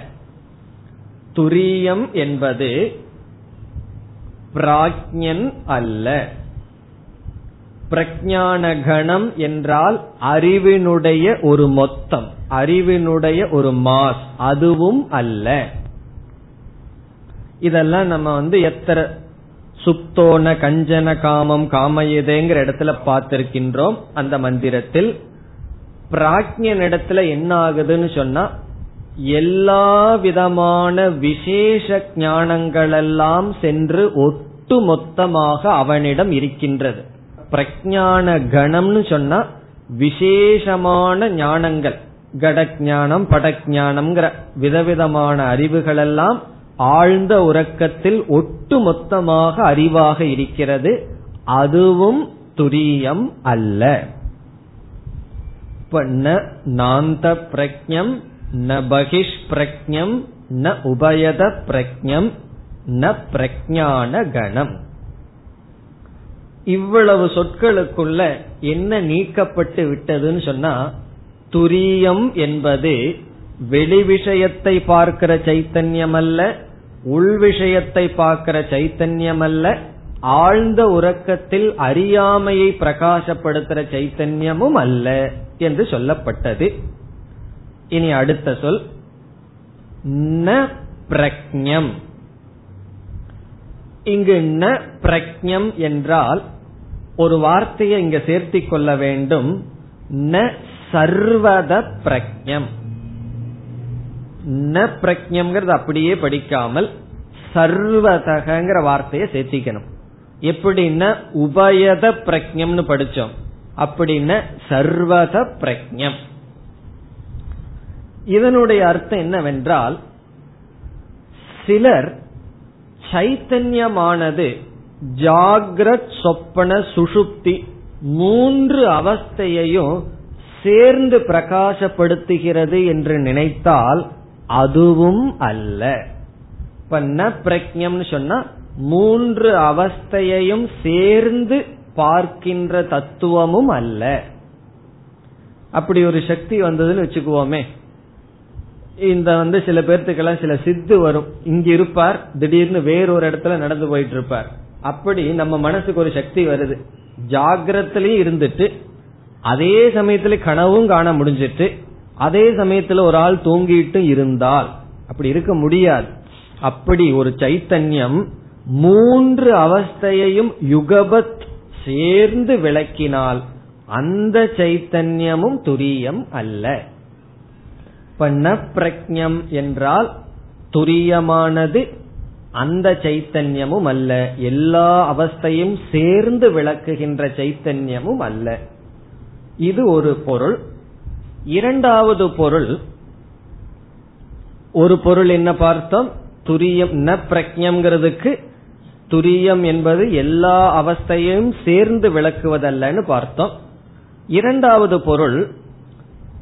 துரியம் என்பது பிராஜ்யன் அல்ல. பிரஜான கணம் என்றால் அறிவினுடைய ஒரு மொத்தம் அறிவினுடைய ஒரு மாஸ் அதுவும் அல்ல. இதெல்லாம் நம்ம வந்து எத்தனை சுப்தோன கஞ்சன காமம் காமயதேங்கிற இடத்துல பார்த்திருக்கின்றோம் அந்த மந்திரத்தில். பிராஜ்யன் இடத்துல என்ன ஆகுதுன்னு சொன்னா எல்லா விதமான விசேஷ ஞானங்களெல்லாம் சென்று ஒட்டு மொத்தமாக அவனிடம் இருக்கின்றது. பிரஜான கணம்னு சொன்னா விசேஷமான ஞானங்கள் கடஜானம் படஜானம்ங்கிற விதவிதமான அறிவுகள் எல்லாம் ஆழ்ந்த உறக்கத்தில் ஒட்டு மொத்தமாக அறிவாக இருக்கிறது. அதுவும் துரியம் அல்ல. ந நாந்த பிரக்ஞம் ந பகிஷ் பிரக்ஞம் ந உபயத பிரக்ஞம் ந பிரஜான கணம். இவ்வளவு சொற்களுக்குள்ள என்ன நீக்கப்பட்டு விட்டதுன்னு சொன்னா துரியம் என்பது வெளி விஷயத்தை பார்க்கிற சைத்தன்யம் அல்ல உள் விஷயத்தை பார்க்கிற சைத்தன்யம் அல்ல ஆழ்ந்த உறக்கத்தில் அறியாமையை பிரகாசப்படுத்துற சைத்தன்யமும் அல்ல என்று சொல்லப்பட்டது. இனி அடுத்த சொல். ந பிரக்ஞம். இங்கு ந பிரக்ஞம் என்றால் ஒரு வார்த்தையை இங்கு சேர்த்திக் கொள்ள வேண்டும். ந சர்வத பிரக்ஞம். ந பிரஜம்ங்கிறது அப்படியே படிக்காமல் சர்வதகங்கிற வார்த்தையை சேர்த்திக்கணும். எப்படின்னா உபயத பிரக்ஞம்னு படிச்சோம். அப்படின்னா சர்வத பிரக்ஞம் இதனுடைய அர்த்தம் என்னவென்றால் சிலர் சைத்தன்யமானது ஜாகிரத் சொப்பன சுஷுப்தி மூன்று அவஸ்தையையும் சேர்ந்து பிரகாசப்படுத்துகிறது என்று நினைத்தால் அதுவும் அல்ல. இப்ப ந பிரக்ஞம்னு சொன்னா மூன்று அவஸ்தையையும் சேர்ந்து பார்க்கின்ற தத்துவமும் அல்ல. அப்படி ஒரு சக்தி வந்ததுன்னு வச்சுக்குவோமே. இந்த வந்து சில பேர்த்துக்கெல்லாம் சில சித்து வரும். இங்க இருப்பார் திடீர்னு வேறொரு இடத்துல நடந்து போயிட்டு இருப்பார் அப்படி நம்ம மனசுக்கு ஒரு சக்தி வருது. ஜாகிரத்திலயும் இருந்துட்டு அதே சமயத்துல கனவும் காண முடிஞ்சிட்டு அதே சமயத்துல ஒரு ஆள் தூங்கிட்டு இருந்தால் அப்படி இருக்க முடியாது. அப்படி ஒரு சைத்தன்யம் மூன்று அவஸ்தையையும் யுகபத் சேர்ந்து விளக்கினால் அந்த சைத்தன்யமும் துரியம் அல்ல. பண்ண பிரஜம் என்றால் துரியமானது அந்த சைத்தன்யமும் அல்ல. எல்லா அவஸ்தையும் சேர்ந்து விளக்குகின்ற சைத்தன்யமும் அல்ல. இது ஒரு பொருள். இரண்டாவது பொருள் ஒரு பொருள் என்ன பார்த்தோம்? துரியம் ந பிரக்ஞம்ங்கிறதுக்கு துரியம் என்பது எல்லா அவஸ்தையும் சேர்ந்து விளக்குவதல்லன்னு பார்த்தோம். இரண்டாவது பொருள்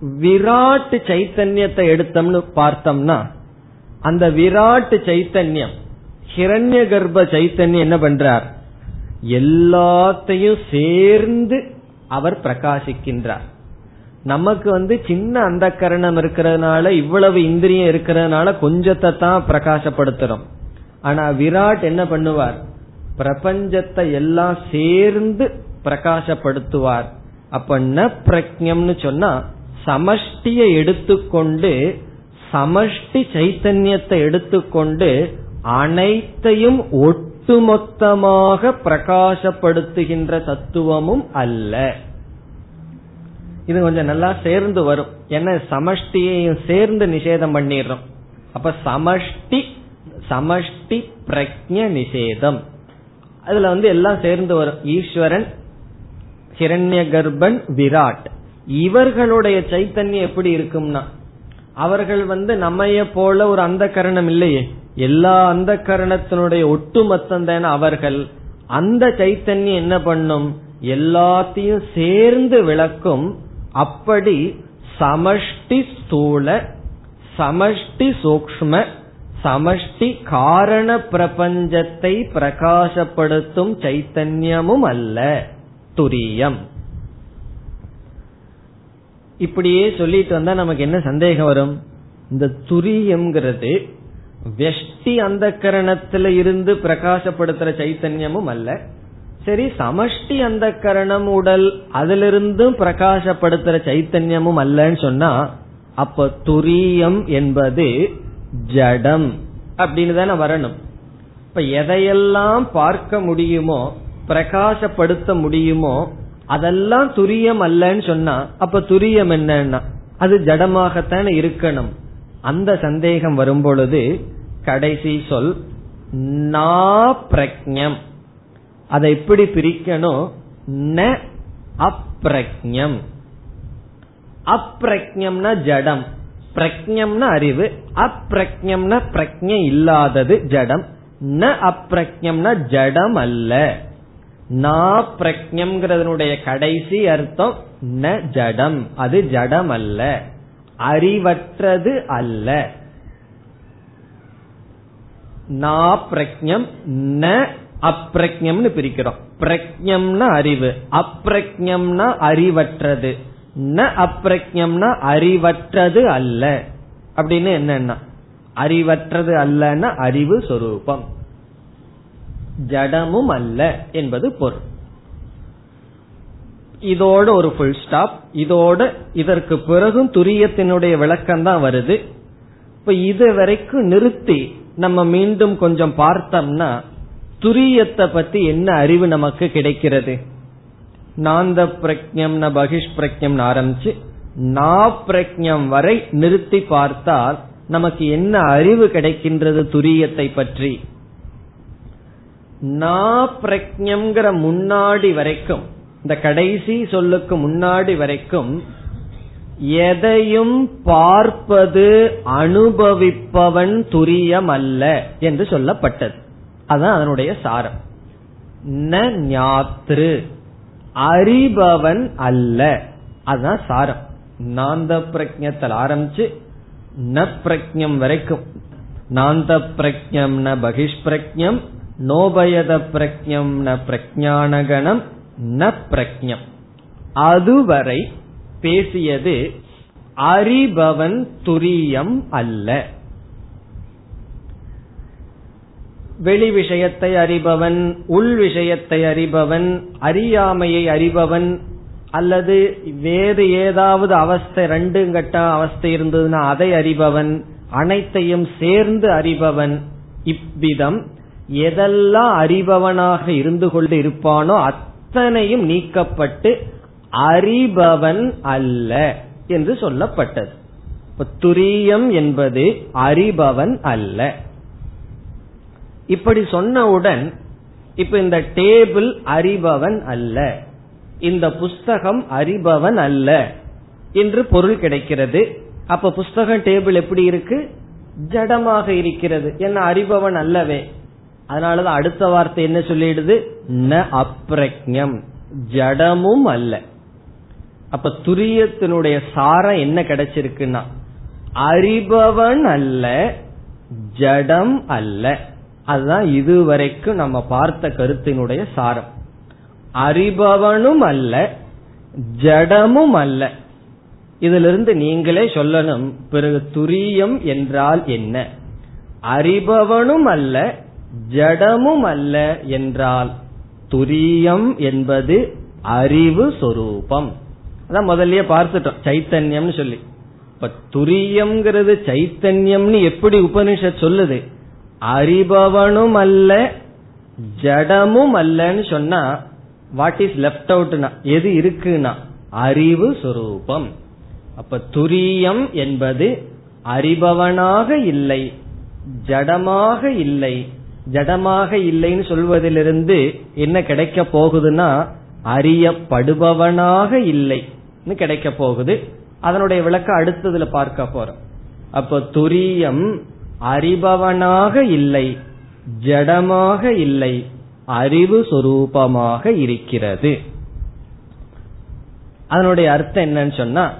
விராட் சைத்தன்யத்தை எடுத்தோம்னு பார்த்தோம்னா அந்த விராட் சைத்தன்யம் ஹிரண்ய கர்ப்ப சைத்தன்யம் என்ன பண்றார்? எல்லாத்தையும் சேர்ந்து அவர் பிரகாசிக்கின்றார். நமக்கு வந்து சின்ன அந்த கரணம் இருக்கிறதுனால இவ்வளவு இந்திரியம் இருக்கிறதுனால கொஞ்சத்தை தான் பிரகாசப்படுத்துறோம். ஆனா விராட் என்ன பண்ணுவார்? பிரபஞ்சத்தை எல்லாம் சேர்ந்து பிரகாசப்படுத்துவார். அப்ப ந பிரக்ஞம்னு சொன்னா சமஷ்டியை எடுத்துக்கொண்டு சமஷ்டி சைத்தன்யத்தை எடுத்துக்கொண்டு அனைத்தையும் ஒட்டுமொத்தமாக பிரகாசப்படுத்துகின்ற தத்துவமும் அல்ல. இது கொஞ்சம் நல்லா சேர்ந்து வரும். என்ன? சமஷ்டியையும் சேர்ந்து நிஷேதம் பண்ணிடுறோம். அப்ப சமஷ்டி சமஷ்டி பிரஜ நிஷேதம். அதுல வந்து எல்லாம் சேர்ந்து வரும். ஈஸ்வரன் ஹிரண்ய கர்ப்பன் விராட். இவர்களுடைய சைத்தன்யம் எப்படி இருக்கும்னா அவர்கள் வந்து நம்மைய போல ஒரு அந்த கரணம் இல்லையே. எல்லா அந்த கரணத்தினுடைய ஒட்டுமொத்தம் தானே அவர்கள். அந்த சைத்தன்யம் என்ன பண்ணும்? எல்லாத்தையும் சேர்ந்து விளக்கும் அப்படி சமஷ்டி ஸ்தூல சமஷ்டி சூக்ம சமஷ்டி காரண பிரபஞ்சத்தை பிரகாசப்படுத்தும் சைத்தன்யமும் அல்ல துரியம். இப்படியே சொல்லிட்டு வந்தா நமக்கு என்ன சந்தேகம் வரும்? இந்த துரியம்ங்கிறது வெஷ்டி அந்த கரணத்துல இருந்து பிரகாசப்படுத்துற சைத்தன்யமும் அல்ல சரி சமஷ்டி அந்த கரணம் உடல் அதிலிருந்தும் பிரகாசப்படுத்துற சைத்தன்யமும் அல்லன்னு சொன்னா அப்ப துரியம் என்பது ஜடம் அப்படின்னு தானே வரணும். இப்ப எதையெல்லாம் பார்க்க முடியுமோ பிரகாசப்படுத்த முடியுமோ அதெல்லாம் துரியம் அல்லன்னு சொன்னா அப்ப துரியம் என்னன்னா அது ஜடமாகத்தானே இருக்கணும். அந்த சந்தேகம் வரும் பொழுது கடைசி சொல் நா பிரக்ஞம் அதை எப்படி பிரிக்கணும்? ந அப்ரக்ஞம். அப்பிரக்ஞம்னா ஜடம். பிரக்ஞம்னா அறிவு. அப்ரக்ஞம்னா பிரக்ஞ இல்லாதது ஜடம். ந அப்ரக்ஞம்னா ஜடம் அல்ல. நா பிரக்ஞம்ங்கிறதனுடைய கடைசி அர்த்தம் ந ஜடம். அது ஜடம் அல்ல. அறிவற்றது அல்ல. நா பிரக்ஞம் ந அப்பிரக்ஞம்னு பிரிக்கிறோம். பிரக்ஞம்னா அறிவு. அப்ரக்ஞம்னா அறிவற்றது. ந அப்ரக்ஞம்னா அறிவற்றது அல்ல. அப்படின்னு என்னன்னா? அறிவற்றது அல்லன்னா அறிவு சொரூபம். ஜடமும் அல்ல என்பது பொருள். இதோட ஒரு ஃபுல் ஸ்டாப் இதோட இதற்கு பிறகும் துரியத்தினுடைய விளக்கம் தான் வருது. இப்ப இது வரைக்கும் நிறுத்தி நம்ம மீண்டும் கொஞ்சம் பார்த்தோம்னா துரியத்தை பத்தி என்ன அறிவு நமக்கு கிடைக்கிறது? நாந்த பிரக்ஞம் ந பகிஷ் பிரக்ஞம் ஆரம்பிச்சு நா பிரக்ஞம் வரை நிறுத்தி பார்த்தால் நமக்கு என்ன அறிவு கிடைக்கின்றது துரியத்தை பற்றி? நா பிரக்ஞங்கிற முன்னாடி வரைக்கும் இந்த கடைசி சொல்லுக்கு முன்னாடி வரைக்கும் எதையும் பார்ப்பது அனுபவிப்பவன் துரியம் அல்ல என்று சொல்லப்பட்டது. அதுதான் அதனுடைய சாரம். ந ஞாத்ரு. அறிபவன் அல்ல. அதுதான் சாரம். நாந்த பிரஜத்தில் ஆரம்பிச்சு ந பிரஜம் வரைக்கும். நாந்த பிரஜம் ந பகிஷ்பிரஜம் நோபயத பிரஜம் ந பிரஜானகணம் ந பிரஜம் அதுவரை பேசியது அறிபவன் துரியம் அல்ல. வெளி விஷயத்தை அறிபவன் உள் விஷயத்தை அறிபவன் அறியாமையை அறிபவன் அல்லது வேறு ஏதாவது அவஸ்தை ரெண்டு கட்ட அவஸ்தை இருந்ததுன்னா அதை அறிபவன் அனைத்தையும் சேர்ந்து அறிபவன் இவ்விதம். எதெல்லாம் அறிபவனாக இருந்து கொண்டு இருப்பானோ அத்தனையும் நீக்கப்பட்டு அறிபவன் அல்ல என்று சொல்லப்பட்டது. துரியம் என்பது அறிபவன் அல்ல. இப்படி சொன்னவுடன் இப்ப இந்த டேபிள் அறிபவன் அல்ல. இந்த புஸ்தகம் அறிபவன் அல்ல என்று பொருள் கிடைக்கிறது. அப்ப புஸ்தகம் டேபிள் எப்படி இருக்கு? ஜடமாக இருக்கிறது. என்ன அறிபவன் அல்லவே. அதனாலதான் அடுத்த வார்த்தை என்ன சொல்லிடுது? ந அப்ரக்ஞம். ஜடமும் அல்ல. அப்ப துரியத்தினுடைய சாரம் என்ன கிடைச்சிருக்குன்னா அறிபவன் அல்ல ஜடம் அல்ல. அதுதான் இதுவரைக்கும் நம்ம பார்த்த கருத்தினுடைய சாரம். அறிபவனும் அல்ல ஜடமும் அல்ல. இதிலிருந்து நீங்களே சொல்லணும் பிறகு துரியம் என்றால் என்ன? அறிபவனும் அல்ல ஜடமும் அல்ல என்றால் துரியம் என்பது அறிவு சொரூபம். அதான் முதல்லயே பார்த்துட்டோம் சைத்தன்யம்னு சொல்லி. இப்ப துரியம்ங்கிறது சைத்தன்யம்னு எப்படி உபனிஷத் சொல்லுது? அறிபவனும் அல்ல ஜடமும் அல்லன்னு சொன்னா வாட் இஸ் லெப்ட் அவுட்னா எது இருக்குன்னா அறிவு சொரூபம். அப்ப துரியம் என்பது அறிபவனாக இல்லை ஜடமாக இல்லை. ஜடமாக இல்லைன்னு சொல்வதிலிருந்து என்ன கிடைக்க போகுதுன்னா அறியப்படுபவனாக இல்லைன்னு கிடைக்க போகுது. அதனுடைய விளக்கம் அடுத்ததுல பார்க்க போறோம். அப்ப துரியம் அறிபவனாக இல்லை ஜடமாக இல்லை அறிவு சொரூபமாக இருக்கிறது. அதனுடைய அர்த்தம் என்னன்னு சொன்னா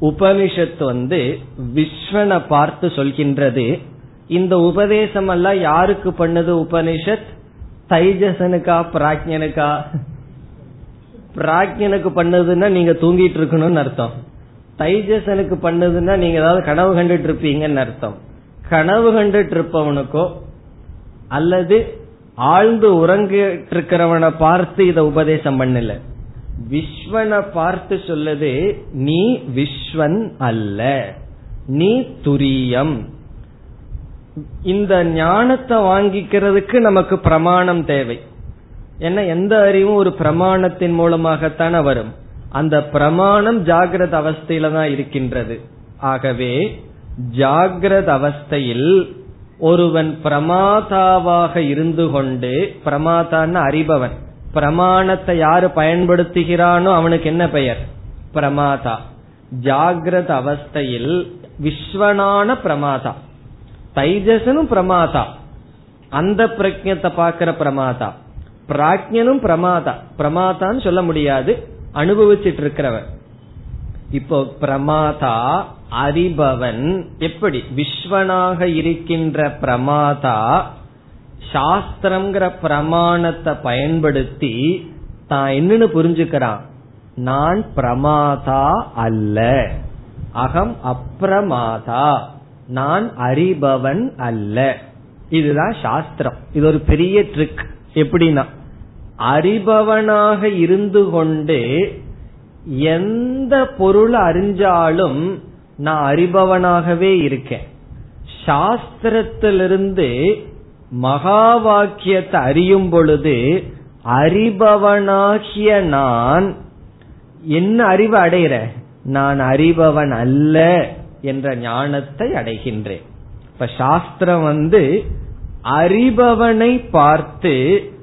உபனிஷத்து வந்து விஸ்வனை பார்த்து சொல்கின்றது. இந்த உபதேசம் எல்லாம் யாருக்கு பண்ணது உபனிஷத்? தைஜசனுக்கா பிராஜ்யனுக்கா பிராஜ்யனுக்கு பண்ணதுன்னா நீங்க தூங்கிட்டு இருக்கணும்னு அர்த்தம். தைஜசனுக்கு பண்ணதுன்னா நீங்க ஏதாவது கனவு கண்டுட்டு இருப்பீங்கன்னு அர்த்தம். கனவு கண்டுட்டு இருப்பவனுக்கோ அல்லது ஆழ்ந்து உறங்கிட்டு இருக்கிறவனை பார்த்து இத உபதேசம் பண்ணல. விஸ்வனை பார்த்து சொல்லுது நீ விஸ்வன் அல்ல. நீ துரியம். இந்த ஞானத்தை வாங்கிக்கிறதுக்கு நமக்கு பிரமாணம் தேவை. ஏன்னா எந்த அறிவும் ஒரு பிரமாணத்தின் மூலமாகத்தானே வரும். அந்த பிரமாணம் ஜாகிரத அவஸ்தையில தான் இருக்கின்றது. ஆகவே ஜாகிரத அவஸ்தையில் ஒருவன் பிரமாதாவாக இருந்து கொண்டு பிரமாதான்னு அறிபவன் பிரமாணத்தை யாரு பயன்படுத்துகிறானோ அவனுக்கு என்ன பெயர்? பிரமாதா. ஜாகிரத அவஸ்தையில் விஸ்வனான பிரமாதா. தைஜசனும் பிரமாதா. அந்த பிரஜத்தை பார்க்கிற பிரமாதா. பிராஜ்யனும் பிரமாதா. பிரமாதான்னு சொல்ல முடியாது. அனுபவிச்சிட்டு இருக்கிறவர் இப்போ பிரமாதா அறிபவன் எப்படி? விஸ்வனாக இருக்கின்ற பிரமாதா சாஸ்திரம்ங்கிற பிரமாணத்தை பயன்படுத்தி தான் என்னன்னு புரிஞ்சுக்கிறான். நான் பிரமாதா அல்ல. அகம் அப்பிரமாதா. நான் அறிபவன் அல்ல. இதுதான் சாஸ்திரம். இது ஒரு பெரிய ட்ரிக் எப்படின்னா அறிபவனாக இருந்து கொண்டு எந்த பொருள் அறிஞ்சாலும் நான் அறிபவனாகவே இருக்கேன். சாஸ்திரத்திலிருந்து மகா வாக்கியத்தை அறியும் பொழுது அறிபவனாகிய நான் என்ன அறிவு அடைகிற? நான் அறிபவன் அல்ல என்ற ஞானத்தை அடைகின்றேன். இப்ப சாஸ்திரம் வந்து அறிபவனை பார்த்து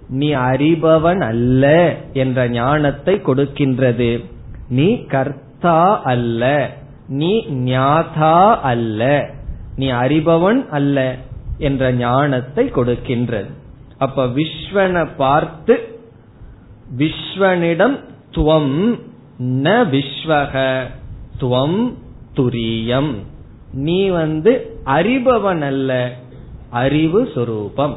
நீ அறிபவன் அல்ல என்ற ஞானத்தை கொடுக்கின்றது. நீ கர்த்தா அல்ல. நீ ஞாதா அல்ல. நீ அறிபவன் அல்ல என்ற ஞானத்தை கொடுக்கின்றது. அப்ப விஸ்வனை பார்த்து விஸ்வனிடம் துவம் ந விஸ்வக துவம் துரியம். நீ வந்து அறிபவன் அல்ல அறிவு சுரூபம்.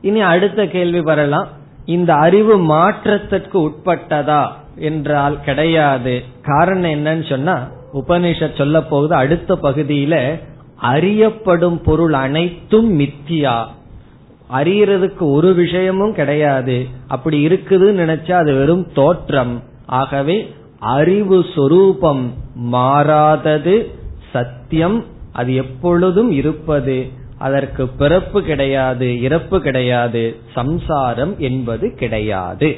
இனி அடுத்த கேள்வி வரலாம். இந்த அறிவு மாற்றத்திற்கு உட்பட்டதா? என்றால் கிடையாது. காரணம் என்னன்னு சொன்னா உபனிஷத் சொல்ல போகுது அடுத்த பகுதியில அறியப்படும் பொருள் அனைத்தும் மித்தியா. அறியறதுக்கு ஒரு விஷயமும் கிடையாது. அப்படி இருக்குதுன்னு நினைச்சா அது வெறும் தோற்றம். ஆகவே அறிவு சொரூபம் மாறாதது சத்தியம். அது எப்பொழுதும் இருப்பது. அதற்கு பிறப்பு கிடையாது இறப்பு கிடையாது. சம்சாரம் என்பது கிடையாது.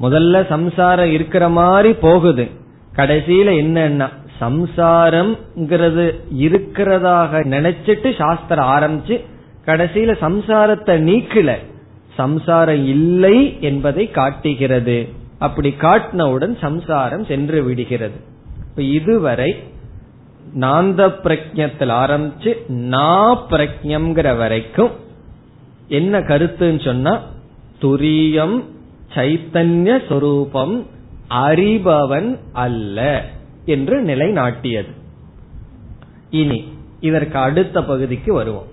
முதல்ல சம்சாரம் இருக்கிற மாதிரி போகுது. கடைசியில என்னன்னா சம்சாரம்ங்கிறது இருக்கிறதாக நினைச்சிட்டு சாஸ்திரம் ஆரம்பிச்சு கடைசியில சம்சாரத்தை நீக்கல. சம்சாரம் இல்லை என்பதை காட்டுகிறது. அப்படி காட்டினவுடன் சம்சாரம் சென்று விடுகிறது. இப்ப இதுவரை நாந்த பிரஜத்தில் ஆரம்பிச்சு நா பிரஜம்ங்கிற வரைக்கும் என்ன கருத்துன்னு சொன்னா துரியம் சைத்தன்ய சொரூபம் அறிபவன் அல்ல என்று நிலைநாட்டியது. இனி இதற்கு அடுத்த பகுதிக்கு வருவோம்.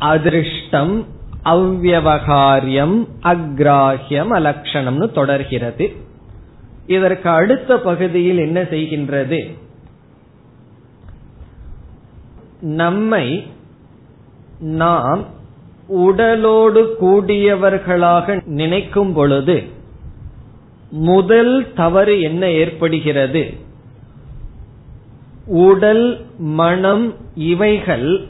அதிருஷ்டம் அவ்வகாரியம் அக்ராஹியம் அலக்ஷணம்னு தொடர்கிறது. இதற்கு அடுத்த பகுதியில் என்ன செய்கின்றது? நம்மை நாம் உடலோடு கூடியவர்களாக நினைக்கும் பொழுது முதல் தவறு என்ன ஏற்படுகிறது? உடல் மனம் இவைகள்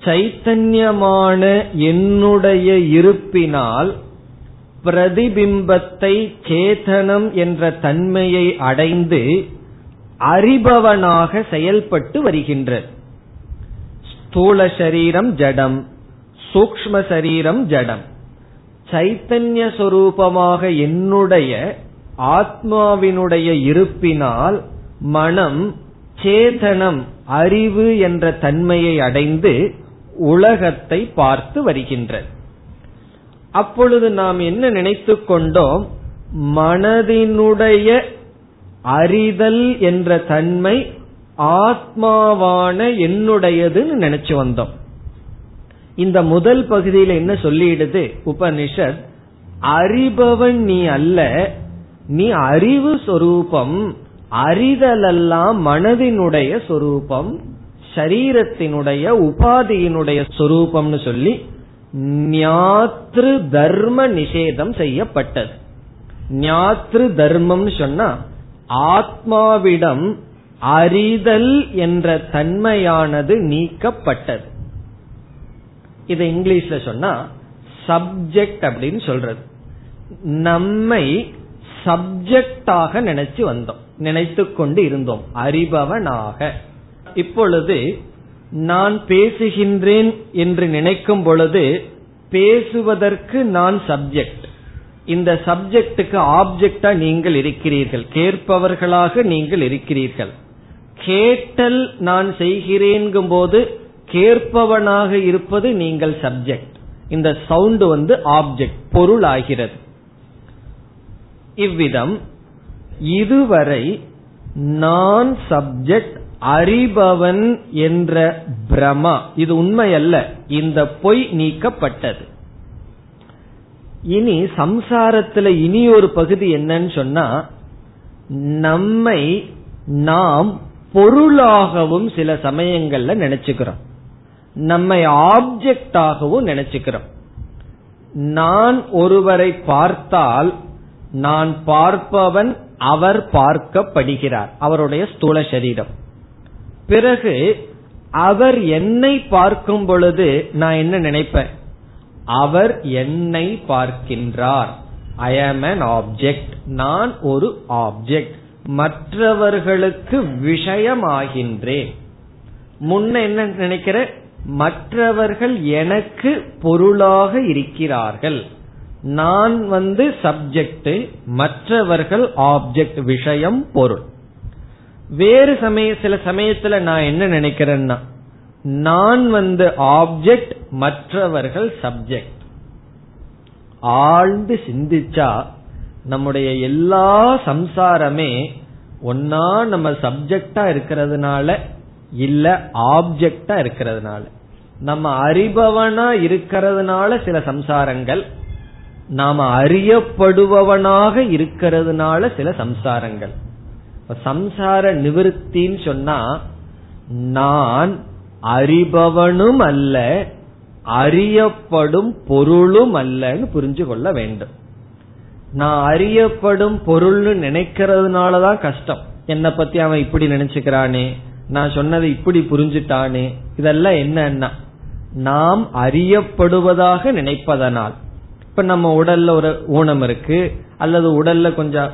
சைத்தன்யமான என்னுடைய இருப்பினால் பிரதிபிம்பத்தை சேதனம் என்ற தன்மையை அடைந்து அறிபவனாக செயல்பட்டு வருகின்றது. ஸ்தூல சரீரம் ஜடம். சூக்ம சரீரம் ஜடம். சைத்தன்ய சொரூபமாக என்னுடைய ஆத்மாவினுடைய இருப்பினால் மனம் சேதனம் அறிவு என்ற தன்மையை அடைந்து உலகத்தை பார்த்து வருகின்றது. அப்பொழுது நாம் என்ன நினைத்து கொண்டோம்? மனதினுடைய அறிதல் என்ற தன்மை ஆத்மாவான என்னுடையதுன்னு நினைச்சு வந்தோம். இந்த முதல் பகுதியில் என்ன சொல்லிடுது? உபனிஷத் அறிபவன் நீ அல்ல நீ அறிவு சொரூபம் அறிதலெல்லாம் மனதினுடைய சொரூபம் சரீரத்தினுடைய உபாதியினுடைய சொரூபம்னு சொல்லி ஞாத்ரு தர்ம நிஷேதம் செய்யப்பட்டது. ஞாத்ரு தர்மம் சொன்னா ஆத்மாவிடம் அறிதல் என்ற தன்மையானது நீக்கப்பட்டது. இதை இங்கிலீஷ்ல சொன்னா சப்ஜெக்ட் அப்படின்னு சொல்றது. நம்மை சப்ஜெக்டாக நினைச்சு வந்தோம். நினைத்து கொண்டு இருந்தோம். அறிபவனாக. இப்பொழுது நான் பேசுகின்றேன் என்று நினைக்கும் பொழுது பேசுவதற்கு நான் சப்ஜெக்ட் இந்த சப்ஜெக்டுக்கு ஆப்ஜெக்டா நீங்கள் இருக்கிறீர்கள். கேட்பவர்களாக நீங்கள் இருக்கிறீர்கள். கேட்டல் நான் செய்கிறேன் போது கேட்பவனாக இருப்பது நீங்கள் சப்ஜெக்ட் இந்த சவுண்ட் வந்து ஆப்ஜெக்ட் பொருள் ஆகிறது இவ்விதம் இதுவரை நான் சப்ஜெக்ட் அறிபவன் என்ற பிரமா இது உண்மையல்ல இந்த பொய் நீக்கப்பட்டது. இனி சம்சாரத்துல இனி ஒரு பகுதி என்னன்னு சொன்னா நம்மை நாம் பொருளாகவும் சில சமயங்கள்ல நினைச்சுக்கிறோம். நம்மை ஆப்ஜெக்டாகவும் நினைச்சுக்கிறோம். நான் ஒருவரை பார்த்தால் நான் பார்ப்பவன் அவர் பார்க்கப்படுகிறார். அவருடைய ஸ்தூல சரீரம். பிறகு அவர் என்னை பார்க்கும் பொழுது நான் என்ன நினைப்பேன்? அவர் என்னை பார்க்கின்றார். ஐ ஆம் அன் ஆப்ஜெக்ட் நான் ஒரு ஆப்ஜெக்ட் மற்றவர்களுக்கு விஷயமாகின்றேன். முன்ன என்ன நினைக்கிற மற்றவர்கள் எனக்கு பொருளாக இருக்கிறார்கள். நான் வந்து சப்ஜெக்ட் மற்றவர்கள் ஆப்ஜெக்ட் விஷயம் பொருள். வேறு சமய சில சமயத்துல நான் என்ன நினைக்கிறேன்னா நான் வந்து ஆப்ஜெக்ட் மற்றவர்கள் சப்ஜெக்ட் ஆழ்ந்து சிந்திச்சா நம்முடைய எல்லா சம்சாரமே ஒன்னா நம்ம சப்ஜெக்டா இருக்கிறதுனால இல்ல ஆப்ஜெக்டா இருக்கிறதுனால. நம்ம அறிபவனா இருக்கிறதுனால சில சம்சாரங்கள் நாம அறியப்படுபவனாக இருக்கிறதுனால சில சம்சாரங்கள். சம்சார நிவிருத்தின்னு சொன்னா நான் அறிபவனும் அல்ல அறியப்படும் பொருளும் அல்லன்னு புரிஞ்சு கொள்ள வேண்டும். நான் அறியப்படும் பொருள்னு நினைக்கிறதுனாலதான் கஷ்டம். என்னை பத்தி அவன் இப்படி நினைச்சுக்கிறானே நான் சொன்னதை இப்படி புரிஞ்சுட்டானே இதெல்லாம் என்னன்னா? நாம் அறியப்படுவதாக நினைப்பதனால். இப்ப நம்ம உடல்ல ஒரு ஊனம் இருக்கு அல்லது உடல்ல கொஞ்சம்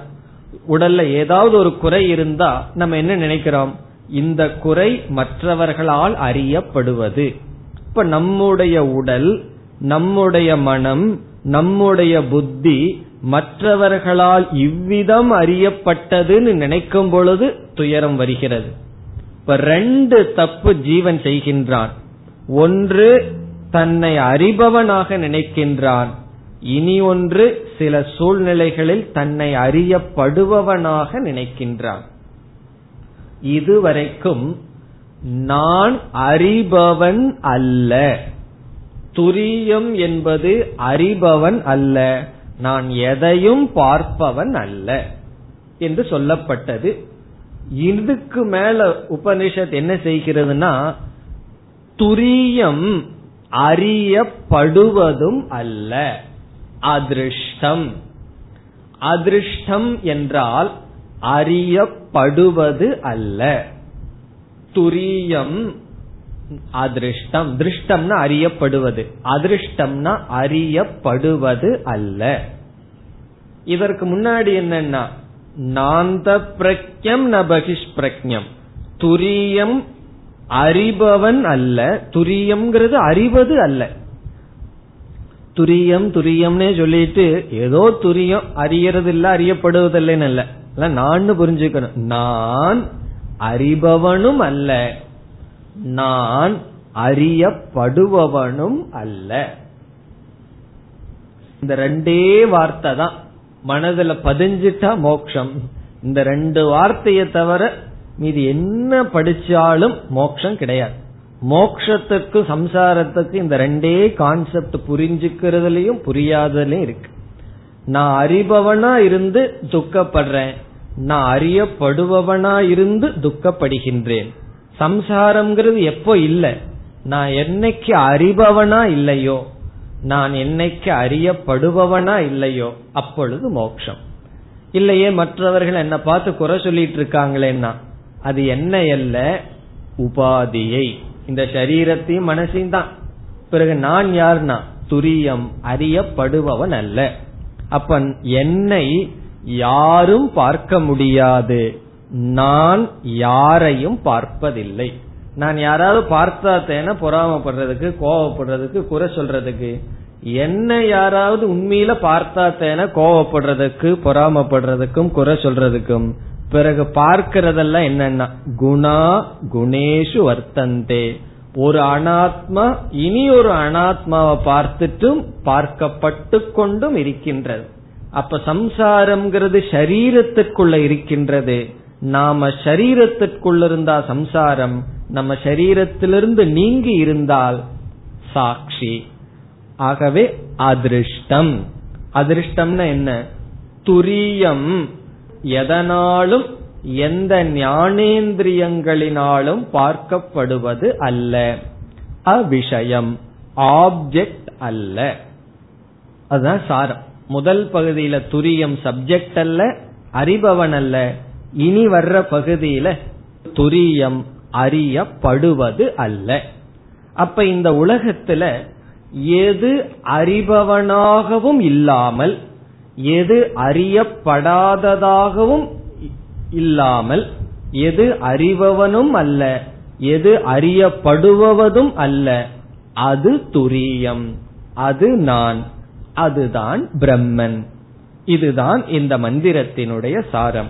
உடல்ல ஏதாவது ஒரு குறை இருந்தா நம்ம என்ன நினைக்கிறோம்? இந்த குறை மற்றவர்களால் அறியப்படுவது. இப்ப நம்முடைய உடல் நம்முடைய மனம் நம்முடைய புத்தி மற்றவர்களால் இவ்விதம் அறியப்பட்டதுன்னு நினைக்கும் பொழுது துயரம் வருகிறது. இப்ப ரெண்டு தப்பு ஜீவன் செய்கின்றான். ஒன்று தன்னை அறிபவனாக நினைக்கின்றான் இனி ஒன்று சில சூழ்நிலைகளில் தன்னை அறியப்படுபவனாக நினைக்கின்றான். இதுவரைக்கும் நான் அறிபவன் அல்ல. துரியம் என்பது அறிபவன் அல்ல. நான் எதையும் பார்ப்பவன் அல்ல என்று சொல்லப்பட்டது. இதுக்கு மேல உபனிஷத் என்ன செய்கிறதுனா துரியம் அறியப்படுவதும் அல்ல. அதிருஷ்டம். அதிருஷ்டம் என்றால் அறியப்படுவது அல்ல. துரியம் அதிருஷ்டம். திருஷ்டம்னா அறியப்படுவது. அதிருஷ்டம்னா அறியப்படுவது அல்ல. இதற்கு முன்னாடி என்னன்னா நாந்த பிரக்யம் ந பகிஷ்பிரக்யம். துரியம் அறிபவன் அல்ல துரியம்ங்கிறது அறிவது அல்ல. துரியம் துரியம்னே சொல்லிட்டு ஏதோ துரியம் அறியறது இல்ல அறியப்படுவதில்லைன்னு அல்ல. நான் புரிஞ்சுக்கணும். நான் அறிபவனும் அல்ல. நான் அறியப்படுபவனும் அல்ல. இந்த ரெண்டே வார்த்தை தான் மனதுல பதிஞ்சிட்டா மோக்ஷம். இந்த ரெண்டு வார்த்தையை தவிர மீது என்ன படிச்சாலும் மோட்சம் கிடையாது. மோக்ஷத்துக்கு சம்சாரத்துக்கு இந்த ரெண்டே கான்செப்ட் புரிஞ்சுக்கிறதுலயும் புரியாததுலயும் இருக்கு. நான் அறிபவனா இருந்து துக்கப்படுறேன். நான் அறியப்படுபவனா இருந்து துக்கப்படுகின்றேன். சம்சாரம்ங்கிறது எப்போ இல்லை? நான் என்னைக்கு அறிபவனா இல்லையோ நான் என்னைக்கு அறியப்படுபவனா இல்லையோ அப்பொழுது மோக்ஷம். இல்லையே மற்றவர்கள் என்ன பார்த்து குறை சொல்லிட்டு இருக்காங்களேன்னா அது என்ன அல்ல? உபாதியை. இந்த சரீரத்தையும் மனசையும் தான். பிறகு நான் யார்னா? துரியம் அறியப்படுபவன் அல்ல. அப்ப என்னை யாரும் பார்க்க முடியாது. நான் யாரையும் பார்ப்பதில்லை. நான் யாராவது பார்த்தாத்தேன பொறாமப்படுறதுக்கு கோவப்படுறதுக்கு குறை சொல்றதுக்கு. என்ன யாராவது உண்மையில பார்த்தாத்தேன கோவப்படுறதுக்கு பொறாமப்படுறதுக்கும் குறை சொல்றதுக்கும். பிறகு பார்க்கிறதெல்லாம் என்னன்னா குணா குணேஷு வர்த்தந்தே. ஒரு அனாத்மா இனி ஒரு அனாத்மாவை பார்த்துட்டும் பார்க்கப்பட்டு கொண்டும் இருக்கின்றது. அப்ப சம்சாரம்ங்கிறது சரீரத்துக்குள்ள இருக்கின்றது. நாம சரீரத்திற்குள்ள இருந்தா சம்சாரம் நம்ம சரீரத்திலிருந்து நீங்கி இருந்தால் சாட்சி. ஆகவே அதிருஷ்டம். அதிருஷ்டம்னா என்ன? துரியம். எதனாலும் எந்த ஞானேந்திரியங்களினாலும் பார்க்கப்படுவது அல்ல. அவிஷயம் ஆப்ஜெக்ட் அல்ல. அதுதான் சாரம். முதல் பகுதியில துரியம் சப்ஜெக்ட் அல்ல அறிபவன் அல்ல. இனி வர்ற பகுதியில துரியம் அறியப்படுவது அல்ல. அப்ப இந்த உலகத்துல எது அறிபவனாகவும் இல்லாமல் எது அறியப்படாததாகவும் இல்லாமல் எது அறிபவனும் அல்ல எது அறியப்படுவதும் அல்ல அது துரியம். அது நான் அதுதான் பிரம்மன். இதுதான் இந்த மந்திரத்தினுடைய சாரம்.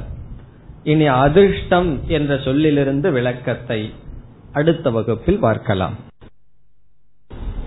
இனி அதிர்ஷ்டம் என்ற சொல்லிலிருந்து விளக்கத்தை அடுத்த வகுப்பில் பார்க்கலாம்.